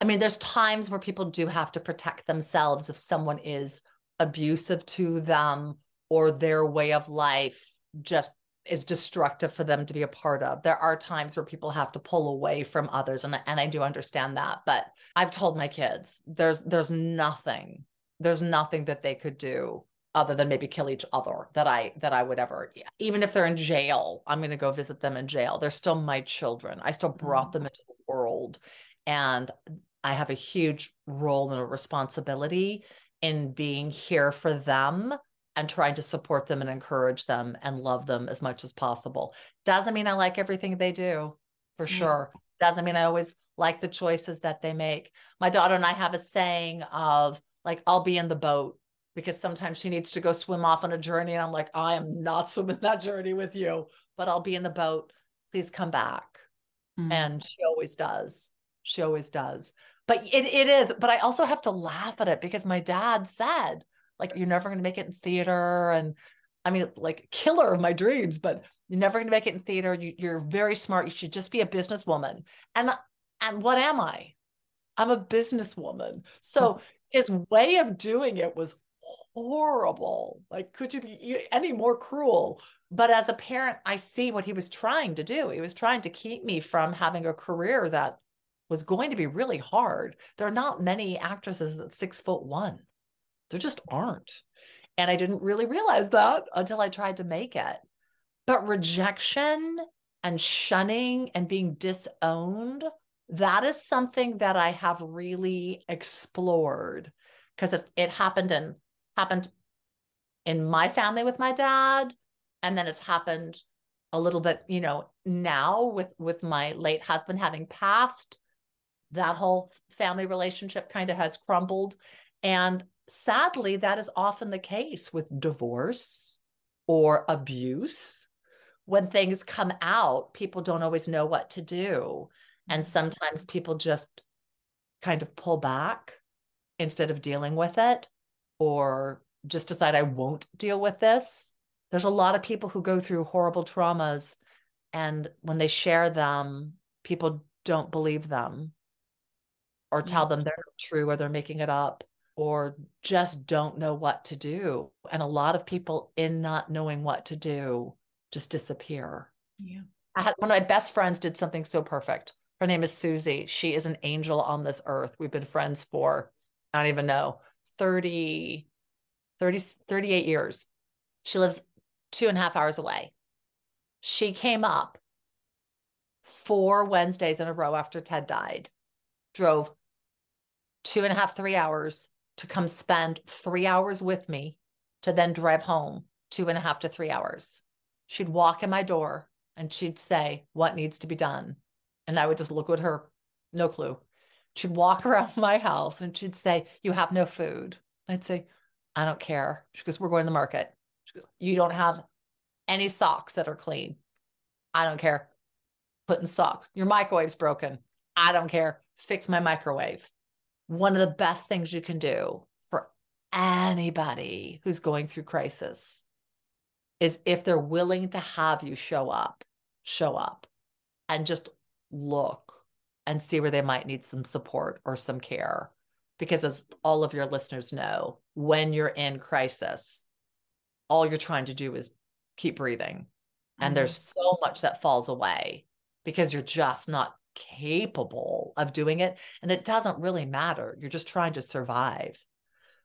[SPEAKER 4] I mean, there's times where people do have to protect themselves if someone is abusive to them or their way of life just is destructive for them to be a part of. There are times where people have to pull away from others and and I do understand that, but I've told my kids there's there's nothing there's nothing that they could do other than maybe kill each other that I that I would ever even if they're in jail, I'm going to go visit them in jail. They're still my children. I still brought them into the world and I have a huge role and a responsibility in being here for them and trying to support them and encourage them and love them as much as possible. Doesn't mean I like everything they do, for mm-hmm. sure. Doesn't mean I always like the choices that they make. My daughter and I have a saying of like, I'll be in the boat because sometimes she needs to go swim off on a journey. And I'm like, I am not <laughs> swimming that journey with you, but I'll be in the boat. Please come back. Mm. And she always does. She always does. But it, it is, but I also have to laugh at it because my dad said, like, you're never going to make it in theater. And I mean, like, killer of my dreams, but you're never going to make it in theater. You, you're very smart. You should just be a businesswoman. And, and what am I? I'm a businesswoman. So his way of doing it was horrible. Like, could you be any more cruel? But as a parent, I see what he was trying to do. He was trying to keep me from having a career that was going to be really hard. There are not many actresses at six foot one. There just aren't. And I didn't really realize that until I tried to make it. But rejection and shunning and being disowned, that is something that I have really explored because it, it happened and happened in my family with my dad. And then it's happened a little bit, you know, now with with my late husband having passed that whole family relationship kind of has crumbled. And sadly, that is often the case with divorce or abuse. When things come out, people don't always know what to do. And sometimes people just kind of pull back instead of dealing with it or just decide, I won't deal with this. There's a lot of people who go through horrible traumas. And when they share them, people don't believe them or tell them they're not true or they're making it up or just don't know what to do. And a lot of people in not knowing what to do just disappear.
[SPEAKER 5] Yeah.
[SPEAKER 4] I had one of my best friends did something so perfect. Her name is Susie. She is an angel on this earth. We've been friends for, I don't even know, 30, 30, 38 years. She lives two and a half hours away. She came up four Wednesdays in a row after Ted died drove two and a half, three hours to come spend three hours with me to then drive home two and a half to three hours. She'd walk in my door and she'd say, What needs to be done? And I would just look at her, no clue. She'd walk <laughs> around my house and she'd say, You have no food. I'd say, I don't care. She goes, We're going to the market. She goes, You don't have any socks that are clean. I don't care. Putting socks. Your microwave's broken. I don't care fix my microwave. One of the best things you can do for anybody who's going through crisis is if they're willing to have you show up, show up and just look and see where they might need some support or some care. Because as all of your listeners know, when you're in crisis, all you're trying to do is keep breathing. Mm-hmm. And there's so much that falls away because you're just not capable of doing it. And it doesn't really matter. You're just trying to survive.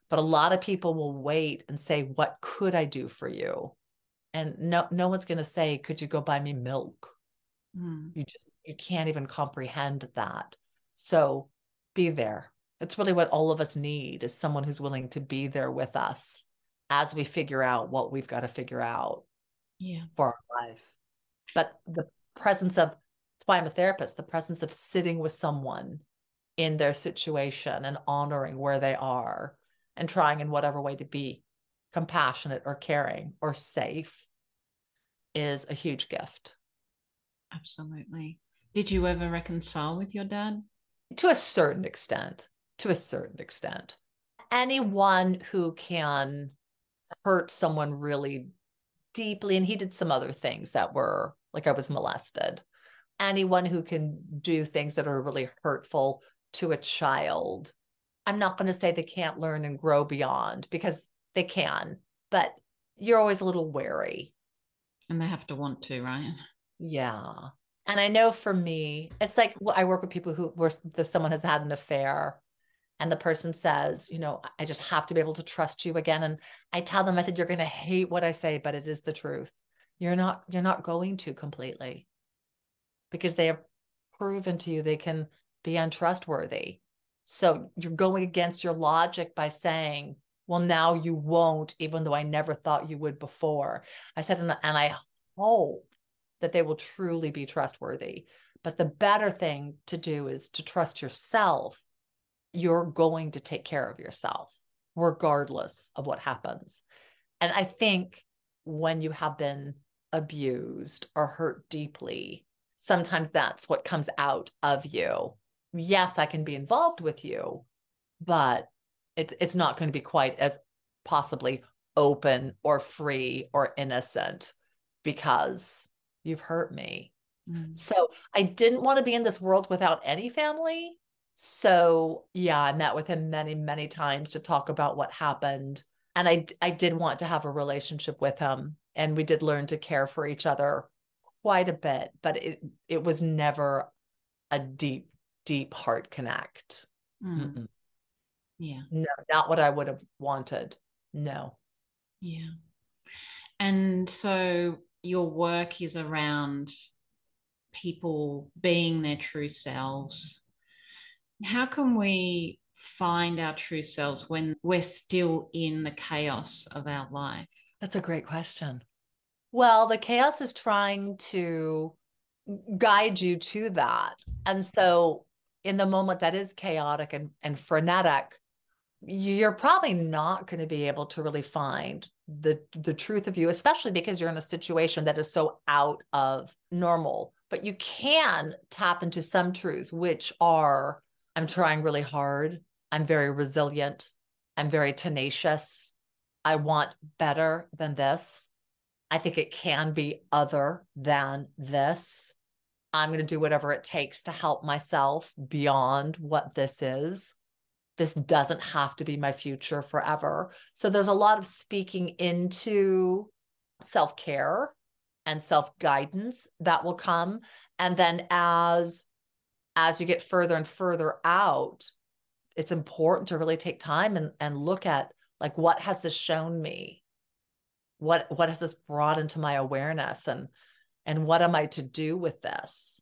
[SPEAKER 4] But a lot of people will wait and say, What could I do for you? And no, no one's going to say, Could you go buy me milk? Mm. You just, you can't even comprehend that. So be there. It's really what all of us need is someone who's willing to be there with us as we figure out what we've got to figure out
[SPEAKER 5] yeah.
[SPEAKER 4] for our life. But the presence of that's why I'm a therapist, the presence of sitting with someone in their situation and honoring where they are and trying in whatever way to be compassionate or caring or safe is a huge gift.
[SPEAKER 5] Absolutely. Did you ever reconcile with your dad?
[SPEAKER 4] To a certain extent. To a certain extent. Anyone who can hurt someone really deeply, and he did some other things that were like I was molested anyone who can do things that are really hurtful to a child. I'm not going to say they can't learn and grow beyond because they can, but you're always a little wary.
[SPEAKER 5] And they have to want to, right?
[SPEAKER 4] Yeah. And I know for me, it's like I work with people who where the someone has had an affair and the person says, you know, I just have to be able to trust you again. And I tell them, I said, you're going to hate what I say, but it is the truth. You're not, you're not going to completely because they have proven to you they can be untrustworthy. So you're going against your logic by saying, well, now you won't, even though I never thought you would before. I said, and I hope that they will truly be trustworthy. But the better thing to do is to trust yourself. You're going to take care of yourself, regardless of what happens. And I think when you have been abused or hurt deeply, sometimes that's what comes out of you. Yes, I can be involved with you, but it's it's not going to be quite as possibly open or free or innocent because you've hurt me. Mm. So I didn't want to be in this world without any family. So yeah, I met with him many, many times to talk about what happened. And I I did want to have a relationship with him. And we did learn to care for each other quite a bit, but it it was never a deep, deep heart connect.
[SPEAKER 5] Mm. Yeah.
[SPEAKER 4] No, not what I would have wanted. No.
[SPEAKER 5] Yeah. And so your work is around people being their true selves. How can we find our true selves when we're still in the chaos of our life?
[SPEAKER 4] That's a great question. Well, the chaos is trying to guide you to that. And so, in the moment that is chaotic and, and frenetic, you're probably not going to be able to really find the the truth of you especially because you're in a situation that is so out of normal. But you can tap into some truths which are i'm trying really hard. I'm very resilient. I'm very tenacious. I want better than this. I think it can be other than this. I'm going to do whatever it takes to help myself beyond what this is. This doesn't have to be my future forever. So there's a lot of speaking into self care and self guidance that will come. And then as as you get further and further out, it's important to really take time and, and look at like what has this shown me what what has this brought into my awareness and and what am i to do with this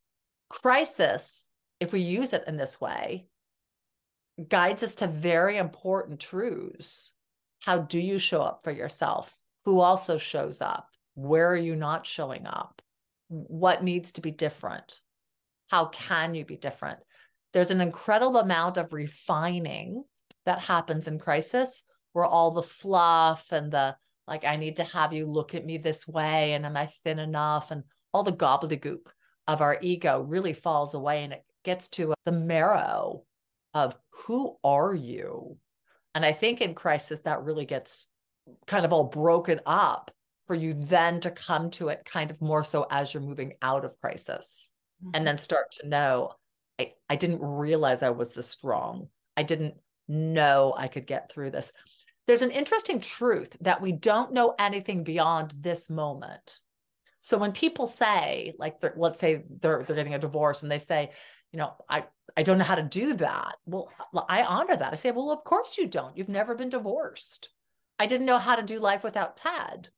[SPEAKER 4] crisis if we use it in this way guides us to very important truths. How do you show up for yourself? Who also shows up? Where are you not showing up? What needs to be different? How can you be different? There's an incredible amount of refining that happens in crisis where all the fluff and the like i need to have you look at me this way and am i thin enough? and all the gobbledygook of our ego really falls away and it gets to the marrow of who are you and i think in crisis that really gets kind of all broken up for you then to come to it kind of more so as you're moving out of crisis mm-hmm. and then start to know I, I didn't realize i was this strong i didn't know i could get through this there's an interesting truth that we don't know anything beyond this moment. So when people say, like, let's say they're they're getting a divorce and they say, you know, I I don't know how to do that. Well, I honor that. I say, well, of course you don't. You've never been divorced. I didn't know how to do life without Ted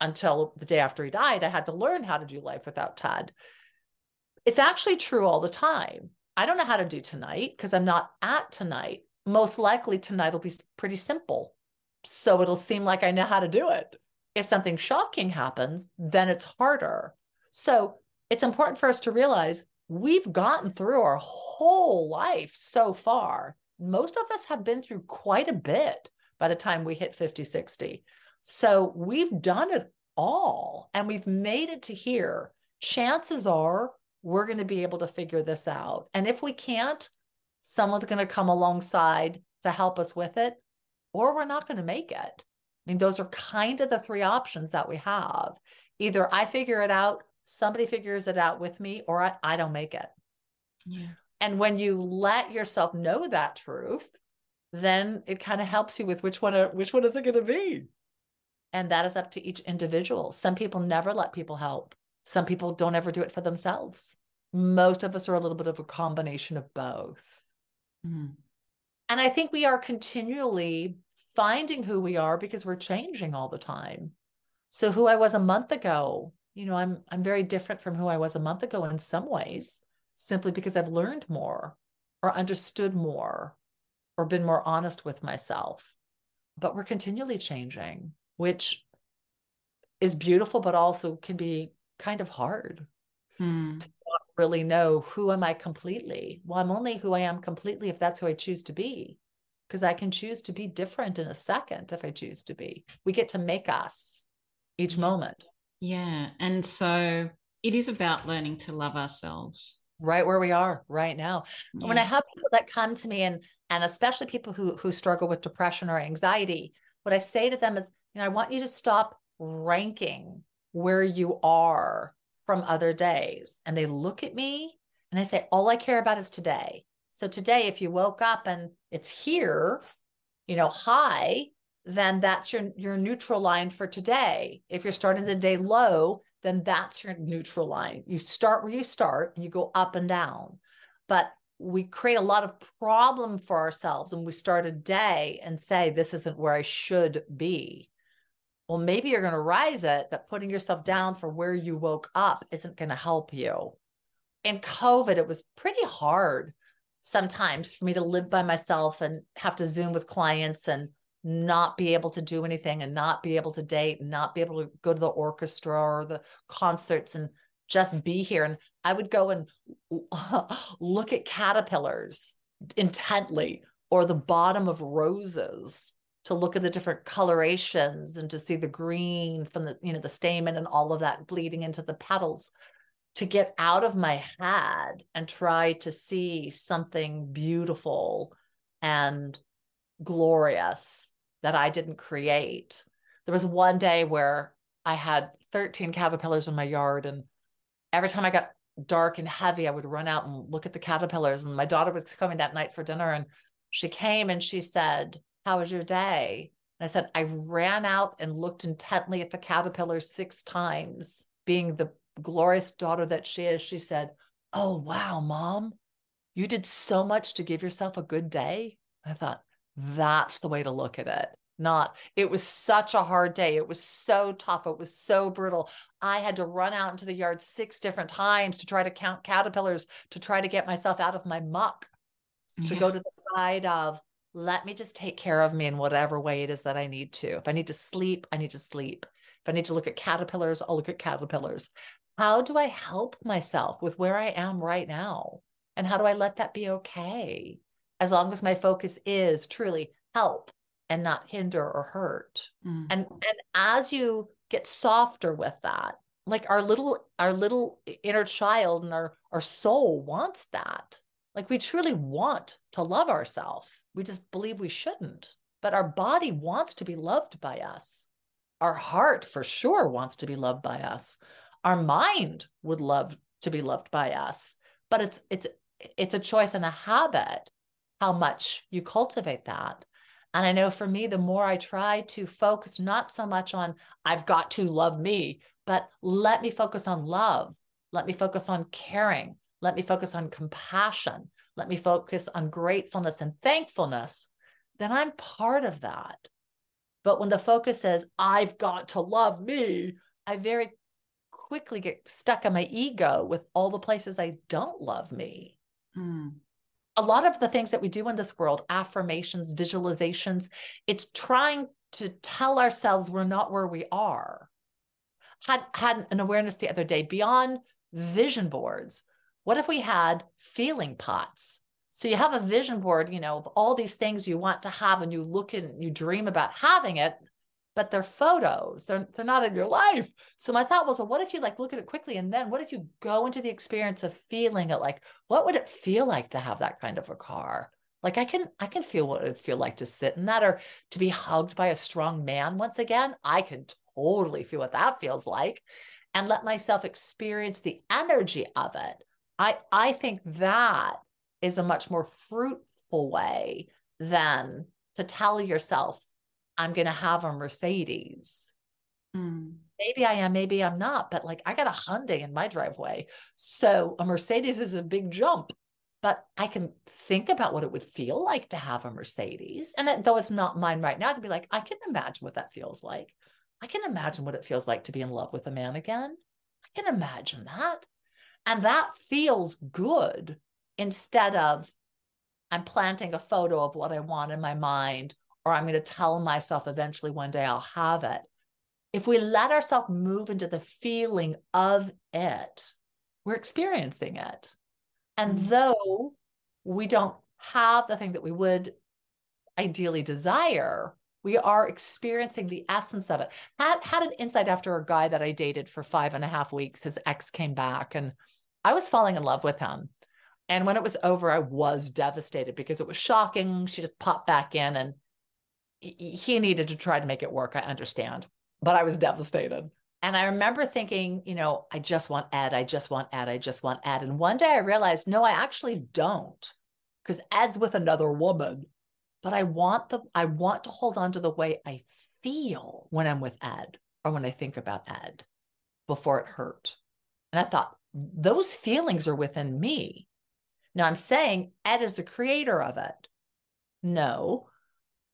[SPEAKER 4] until the day after he died. I had to learn how to do life without Ted. It's actually true all the time. I don't know how to do tonight because I'm not at tonight most likely tonight will be pretty simple. So it'll seem like I know how to do it. If something shocking happens, then it's harder. So it's important for us to realize we've gotten through our whole life so far. Most of us have been through quite a bit by the time we hit 50, 60. So we've done it all and we've made it to here. Chances are we're going to be able to figure this out. And if we can't, someone's going to come alongside to help us with it, or we're not going to make it. I mean, those are kind of the three options that we have. Either I figure it out, somebody figures it out with me, or I, I don't make it.
[SPEAKER 5] Yeah.
[SPEAKER 4] And when you let yourself know that truth, then it kind of helps you with which one which one is it going to be. And that is up to each individual. Some people never let people help. Some people don't ever do it for themselves. Most of us are a little bit of a combination of both.
[SPEAKER 5] Mm.
[SPEAKER 4] And I think we are continually finding who we are because we're changing all the time. So who I was a month ago, you know, I'm I'm very different from who I was a month ago in some ways, simply because I've learned more or understood more or been more honest with myself. But we're continually changing, which is beautiful, but also can be kind of hard
[SPEAKER 5] mm.
[SPEAKER 4] to really know who am I completely. Well, I'm only who I am completely if that's who I choose to be, because I can choose to be different in a second if I choose to be. We get to make us each moment.
[SPEAKER 5] Yeah. And so it is about learning to love ourselves
[SPEAKER 4] right where we are right now. Yeah. When I have people that come to me and and especially people who who struggle with depression or anxiety, what I say to them is, you know, I want you to stop ranking where you are from other days. And they look at me and I say, all I care about is today. So today, if you woke up and it's here, you know, high, then that's your your neutral line for today. If you're starting the day low, then that's your neutral line. You start where you start and you go up and down. But we create a lot of problem for ourselves and we start a day and say this isn't where I should be. Well, maybe you're going to rise it, but putting yourself down for where you woke up isn't going to help you. In COVID, it was pretty hard sometimes for me to live by myself and have to Zoom with clients and not be able to do anything and not be able to date and not be able to go to the orchestra or the concerts and just be here. And I would go and <laughs> look at caterpillars intently or the bottom of roses to look at the different colorations and to see the green from the you know the stamen and all of that bleeding into the petals to get out of my head and try to see something beautiful and glorious that I didn't create. There was one day where I had 13 caterpillars in my yard, and every time I got dark and heavy, I would run out and look at the caterpillars. And my daughter was coming that night for dinner, and she came and she said, How was your day? And I said, I ran out and looked intently at the caterpillars six times. Being the glorious daughter that she is, she said, Oh, wow, mom, you did so much to give yourself a good day. I thought, that's the way to look at it. Not, it was such a hard day. It was so tough. It was so brutal. I had to run out into the yard six different times to try to count caterpillars to try to get myself out of my muck, to yeah. go to the side of, let me just take care of me in whatever way it is that I need to. If I need to sleep, I need to sleep. If I need to look at caterpillars, I'll look at caterpillars. How do I help myself with where I am right now? And how do I let that be okay? As long as my focus is truly help and not hinder or hurt. Mm. And and as you get softer with that, like our little our little inner child and our our soul wants that. Like we truly want to love ourselves. We just believe we shouldn't. But our body wants to be loved by us. Our heart for sure wants to be loved by us. Our mind would love to be loved by us. But it's it's it's a choice and a habit how much you cultivate that. And I know for me, the more I try to focus not so much on, I've got to love me, but let me focus on love. Let me focus on caring. Let me focus on compassion. Let me focus on gratefulness and thankfulness. Then I'm part of that. But when the focus is, I've got to love me, I very quickly get stuck in my ego with all the places I don't love me. Mm a lot of the things that we do in this world, affirmations, visualizations, it's trying to tell ourselves we're not where we are. Had had an awareness the other day beyond vision boards. What if we had feeling pots? So you have a vision board, you know, of all these things you want to have, and you look and you dream about having it but they're photos. They're they're not in your life. So my thought was, well, what if you like look at it quickly and then what if you go into the experience of feeling it like what would it feel like to have that kind of a car? Like I can I can feel what it would feel like to sit in that or to be hugged by a strong man once again. I can totally feel what that feels like and let myself experience the energy of it. I I think that is a much more fruitful way than to tell yourself I'm going to have a Mercedes. Mm. Maybe I am, maybe I'm not, but like I got a Hyundai in my driveway. So a Mercedes is a big jump, but I can think about what it would feel like to have a Mercedes. And it, though it's not mine right now, I can be like, I can imagine what that feels like. I can imagine what it feels like to be in love with a man again. I can imagine that. And that feels good instead of I'm planting a photo of what I want in my mind or I'm going to tell myself eventually one day I'll have it. If we let ourselves move into the feeling of it, we're experiencing it. And mm-hmm. though we don't have the thing that we would ideally desire, We are experiencing the essence of it. Had had an insight after a guy that I dated for five and a half weeks. His ex came back and I was falling in love with him. And when it was over, I was devastated because it was shocking. She just popped back in and he needed to try to make it work. I understand, but I was devastated. And I remember thinking, you know, I just want Ed. I just want Ed. I just want Ed. And one day I realized, no, I actually don't because Ed's with another woman. But I want the, I want to hold on to the way I feel when I'm with Ed or when I think about Ed before it hurt. And I thought, those feelings are within me. Now I'm saying Ed is the creator of it. No,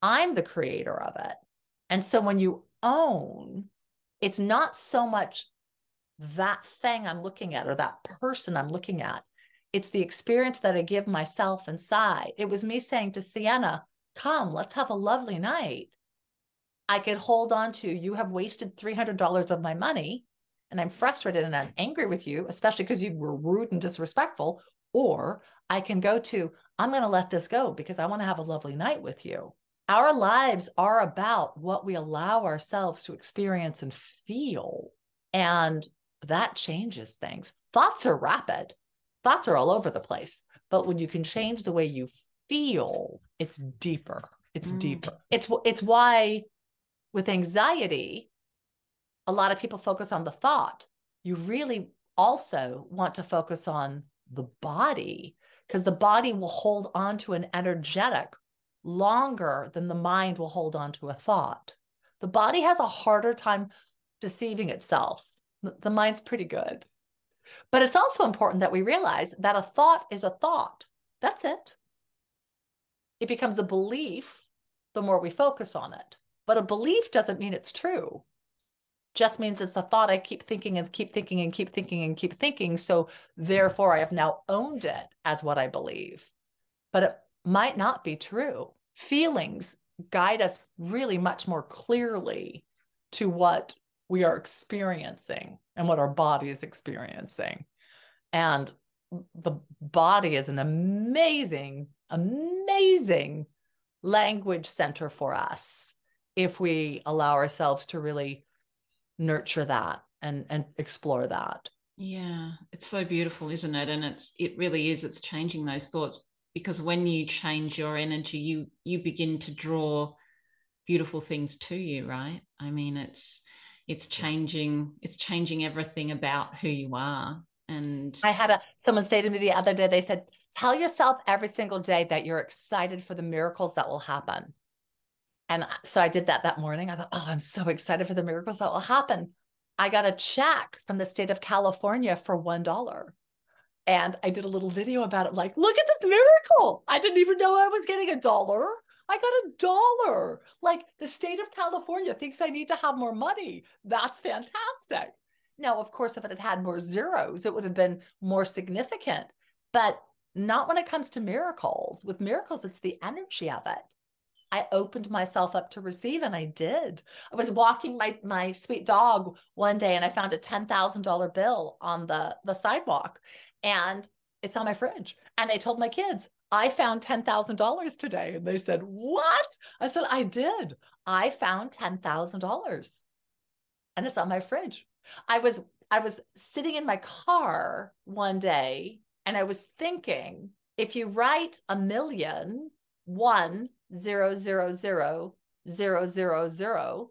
[SPEAKER 4] I'm the creator of it. And so when you own, it's not so much that thing I'm looking at or that person I'm looking at. It's the experience that I give myself inside. It was me saying to Sienna, Come, let's have a lovely night. I could hold on to, you have wasted $300 of my money and I'm frustrated and I'm angry with you, especially because you were rude and disrespectful. Or I can go to, I'm going to let this go because I want to have a lovely night with you. Our lives are about what we allow ourselves to experience and feel. And that changes things. Thoughts are rapid, thoughts are all over the place. But when you can change the way you feel, it's deeper. It's mm. deeper. It's it's why with anxiety, a lot of people focus on the thought. You really also want to focus on the body because the body will hold on to an energetic longer than the mind will hold on to a thought. The body has a harder time deceiving itself. The mind's pretty good. But it's also important that we realize that a thought is a thought. That's it. It becomes a belief the more we focus on it. But a belief doesn't mean it's true. Just means it's a thought I keep thinking and keep thinking and keep thinking and keep thinking. So therefore, I have now owned it as what I believe. But it might not be true feelings guide us really much more clearly to what we are experiencing and what our body is experiencing. And the body is an amazing, amazing language center for us if we allow ourselves to really nurture that and and explore that.
[SPEAKER 5] Yeah it's so beautiful isn't it? And it's it really is. It's changing those thoughts because when you change your energy you you begin to draw beautiful things to you right? I mean it's it's changing it's changing everything about who you are. And
[SPEAKER 4] i had a someone say to me the other day they said tell yourself every single day that you're excited for the miracles that will happen. And so i did that that morning. I thought oh i'm so excited for the miracles that will happen. I got a check from the state of california for one dollar and I did a little video about it, like, look at this miracle. I didn't even know I was getting a dollar. I got a dollar. Like the state of California thinks I need to have more money. That's fantastic. Now, of course, if it had had more zeros, it would have been more significant, but not when it comes to miracles. With miracles, it's the energy of it. I opened myself up to receive and I did. I was walking my my sweet dog one day and I found a $10,000 bill on the the sidewalk and it's on my fridge. And I told my kids, I found $10,000 today. And they said, What? I said, I did. I found $10,000 and it's on my fridge. I was I was sitting in my car one day and I was thinking if you write a million one zero zero zero zero zero zero,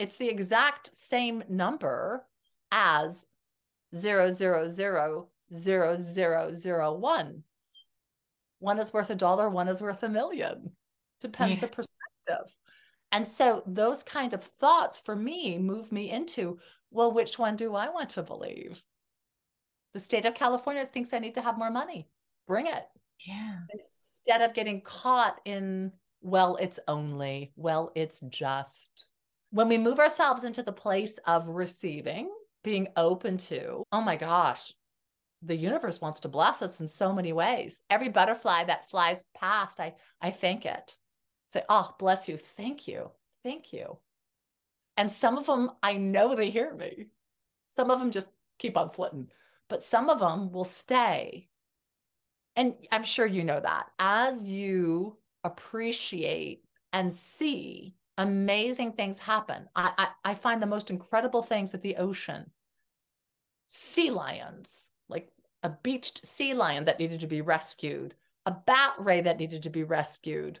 [SPEAKER 4] it's the exact same number as zero zero zero zero zero zero one. One is worth a dollar, one is worth a million. Depends yeah. the perspective. And so those kind of thoughts for me move me into, well, which one do I want to believe? The state of California thinks I need to have more money. Bring it.
[SPEAKER 5] Yeah.
[SPEAKER 4] Instead of getting caught in, well, it's only, well, it's just. When we move ourselves into the place of receiving, being open to, oh my gosh, the universe wants to bless us in so many ways. Every butterfly that flies past, I I thank it. Say, oh, bless you, thank you, thank you. And some of them, I know they hear me. Some of them just keep on flitting, but some of them will stay. And I'm sure you know that as you appreciate and see amazing things happen. I, I, I find the most incredible things at the ocean. Sea lions, like a beached sea lion that needed to be rescued, a bat ray that needed to be rescued,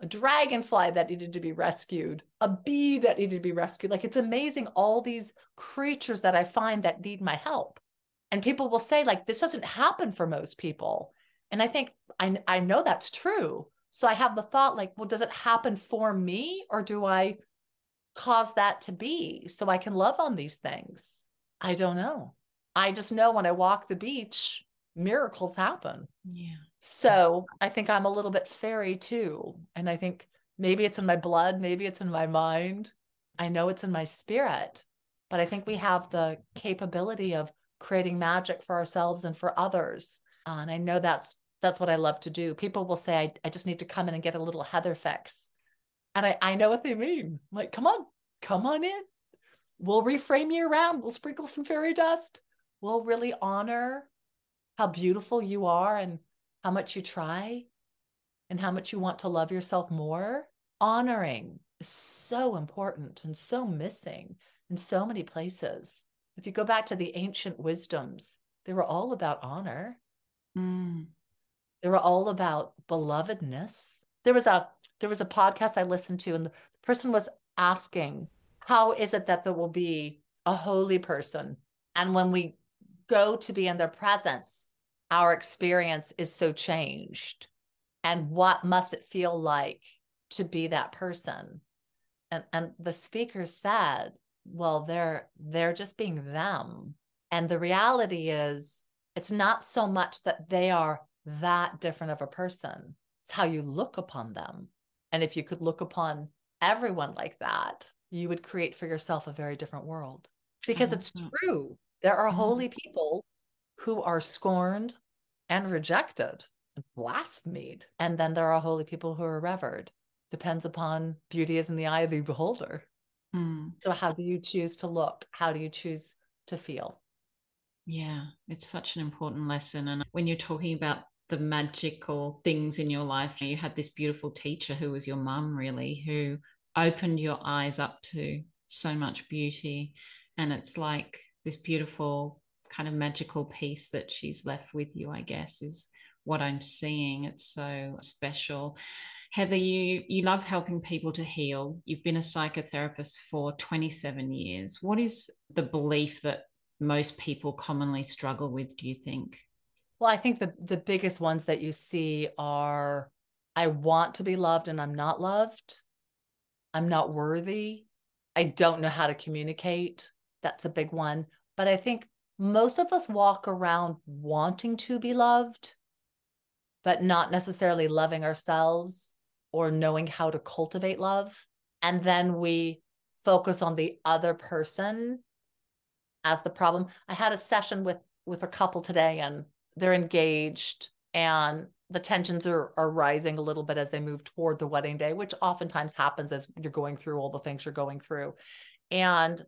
[SPEAKER 4] a dragonfly that needed to be rescued, a bee that needed to be rescued. Like it's amazing all these creatures that I find that need my help. And people will say, like, this doesn't happen for most people. And I think I, I know that's true. So I have the thought, like, well, does it happen for me or do I cause that to be so I can love on these things? I don't know. I just know when I walk the beach, miracles happen.
[SPEAKER 5] Yeah.
[SPEAKER 4] So I think I'm a little bit fairy too. And I think maybe it's in my blood, maybe it's in my mind. I know it's in my spirit, but I think we have the capability of creating magic for ourselves and for others. Uh, and I know that's that's what I love to do. People will say, I, I just need to come in and get a little Heather fix. And I, I know what they mean. I'm like, come on, come on in. We'll reframe you around. We'll sprinkle some fairy dust. We'll really honor how beautiful you are and how much you try and how much you want to love yourself more. Honoring is so important and so missing in so many places. If you go back to the ancient wisdoms, they were all about honor.
[SPEAKER 5] Mm.
[SPEAKER 4] They were all about belovedness. There was a there was a podcast I listened to, and the person was asking, "How is it that there will be a holy person, and when we go to be in their presence, our experience is so changed. And what must it feel like to be that person? And and the speaker said well they're they're just being them. And the reality is it's not so much that they are that different of a person. It's how you look upon them. And if you could look upon everyone like that you would create for yourself a very different world. Because it's mm-hmm. true there are holy people who are scorned and rejected and blasphemed. And then there are holy people who are revered. Depends upon beauty is in the eye of the beholder.
[SPEAKER 5] Mm.
[SPEAKER 4] So, how do you choose to look? How do you choose to feel?
[SPEAKER 5] Yeah, it's such an important lesson. And when you're talking about the magical things in your life, you had this beautiful teacher who was your mum, really, who opened your eyes up to so much beauty. And it's like this beautiful kind of magical piece that she's left with you, I guess, is what I'm seeing. It's so special. Heather, you you love helping people to heal. You've been a psychotherapist for 27 years. What is the belief that most people commonly struggle with, do you think?
[SPEAKER 4] Well, I think the the biggest ones that you see are I want to be loved and I'm not loved. I'm not worthy. I don't know how to communicate. That's a big one. But I think most of us walk around wanting to be loved, but not necessarily loving ourselves or knowing how to cultivate love. And then we focus on the other person as the problem. I had a session with with a couple today and they're engaged and the tensions are are rising a little bit as they move toward the wedding day, which oftentimes happens as you're going through all the things you're going through. And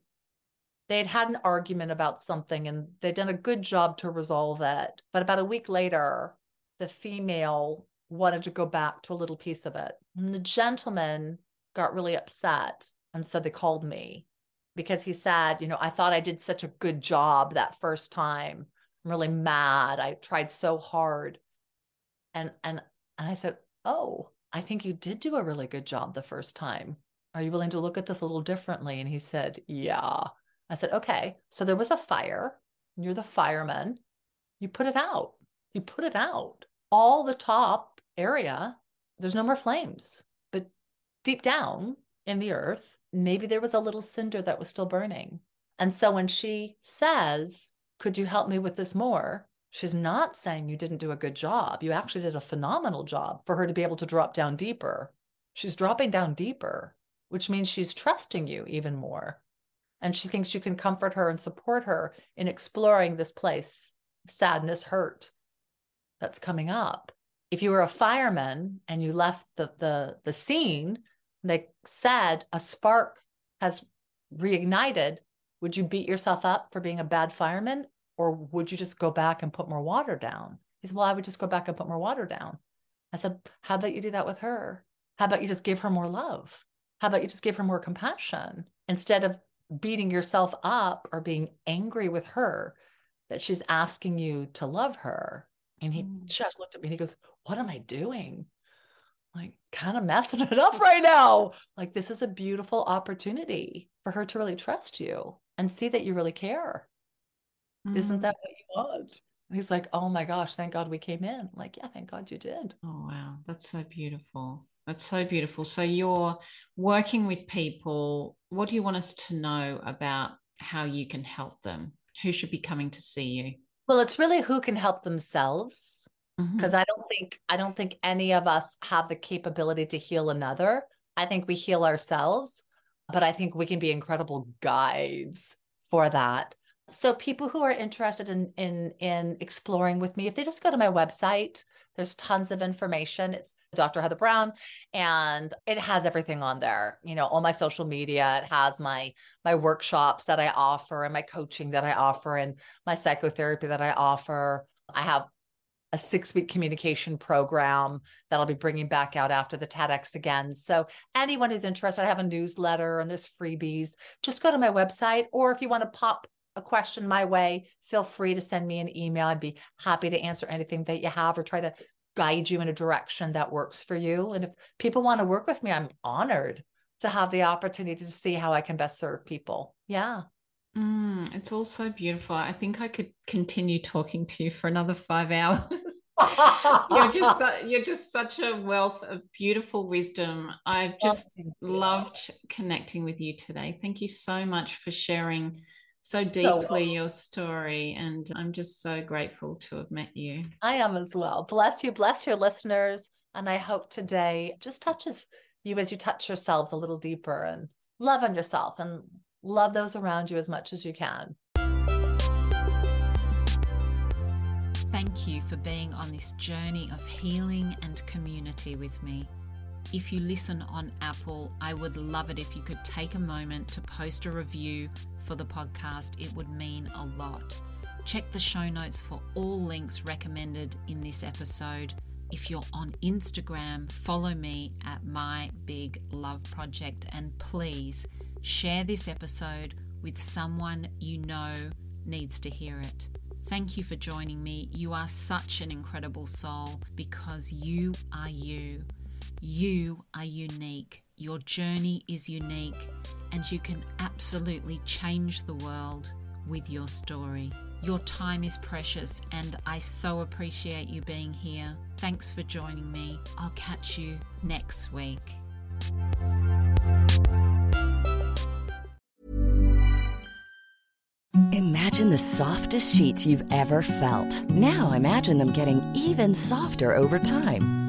[SPEAKER 4] they'd had an argument about something and they'd done a good job to resolve it. But about a week later, the female wanted to go back to a little piece of it. And the gentleman got really upset. And so they called me because he said, You know, I thought I did such a good job that first time. I'm really mad. I tried so hard. And and and I said, Oh, I think you did do a really good job the first time. Are you willing to look at this a little differently? And he said, Yeah. I said, okay, so there was a fire. You're the fireman. You put it out. You put it out. All the top area, there's no more flames. But deep down in the earth, maybe there was a little cinder that was still burning. And so when she says, Could you help me with this more? She's not saying you didn't do a good job. You actually did a phenomenal job for her to be able to drop down deeper. She's dropping down deeper, which means she's trusting you even more and she thinks you can comfort her and support her in exploring this place sadness hurt that's coming up. If you were a fireman and you left the the the scene they said a spark has reignited would you beat yourself up for being a bad fireman? Or would you just go back and put more water down? He said well i would just go back and put more water down. I said how about you do that with her? How about you just give her more love? How about you just give her more compassion instead of beating yourself up or being angry with her that she's asking you to love her? And he
[SPEAKER 5] Mm.
[SPEAKER 4] just looked at me and he goes, What am I doing? Like, kind of messing <laughs> it up right now. Like, this is a beautiful opportunity for her to really trust you and see that you really care. Isn't
[SPEAKER 5] Mm.
[SPEAKER 4] that what you want? And he's like, Oh my gosh, thank God we came in. I'm like, yeah, thank God you did.
[SPEAKER 5] Oh, wow. That's so beautiful. That's so beautiful. So you're working with people. What do you want us to know about how you can help them? Who should be coming to see you?
[SPEAKER 4] Well, it's really who can help themselves.
[SPEAKER 5] Mm-hmm.
[SPEAKER 4] Because I don't think I don't think any of us have the capability to heal another. I think we heal ourselves, but I think we can be incredible guides for that. So people who are interested in in in exploring with me, if they just go to my website, there's tons of information. It's Dr. Heather Browne and it has everything on there. You know, all my social media, it has my my workshops that I offer and my coaching that I offer and my psychotherapy that I offer. I have a six week communication program that I'll be bringing back out after the TEDx again. So, anyone who's interested, I have a newsletter and there's freebies. Just go to my website, or if you want to pop a question my way, feel free to send me an email. I'd be happy to answer anything that you have or try to guide you in a direction that works for you. And if people want to work with me, I'm honored to have the opportunity to see how I can best serve people. Yeah.
[SPEAKER 5] Mm, it's all so beautiful. I think I could continue talking to you for another five hours. <laughs> you're just su- you're just such a wealth of beautiful wisdom. I've just loved connecting with you today. Thank you so much for sharing so
[SPEAKER 4] So
[SPEAKER 5] deeply
[SPEAKER 4] welcome.
[SPEAKER 5] your story, and I'm just so grateful to have met you.
[SPEAKER 4] I am as well. Bless you, bless your listeners. And I hope today just touches you as you touch yourselves a little deeper and love on yourself and love those around you as much as you can.
[SPEAKER 5] Thank you for being on this journey of healing and community with me. If you listen on Apple, I would love it if you could take a moment to post a review for the podcast. It would mean a lot. Check the show notes for all links recommended in this episode. If you're on Instagram, follow me at My Big Love Project and please share this episode with someone you know needs to hear it. Thank you for joining me. You are such an incredible soul because you are you. You are unique. Your journey is unique, and you can absolutely change the world with your story. Your time is precious, and I so appreciate you being here. Thanks for joining me. I'll catch you next week.
[SPEAKER 8] Imagine the softest sheets you've ever felt. Now imagine them getting even softer over time.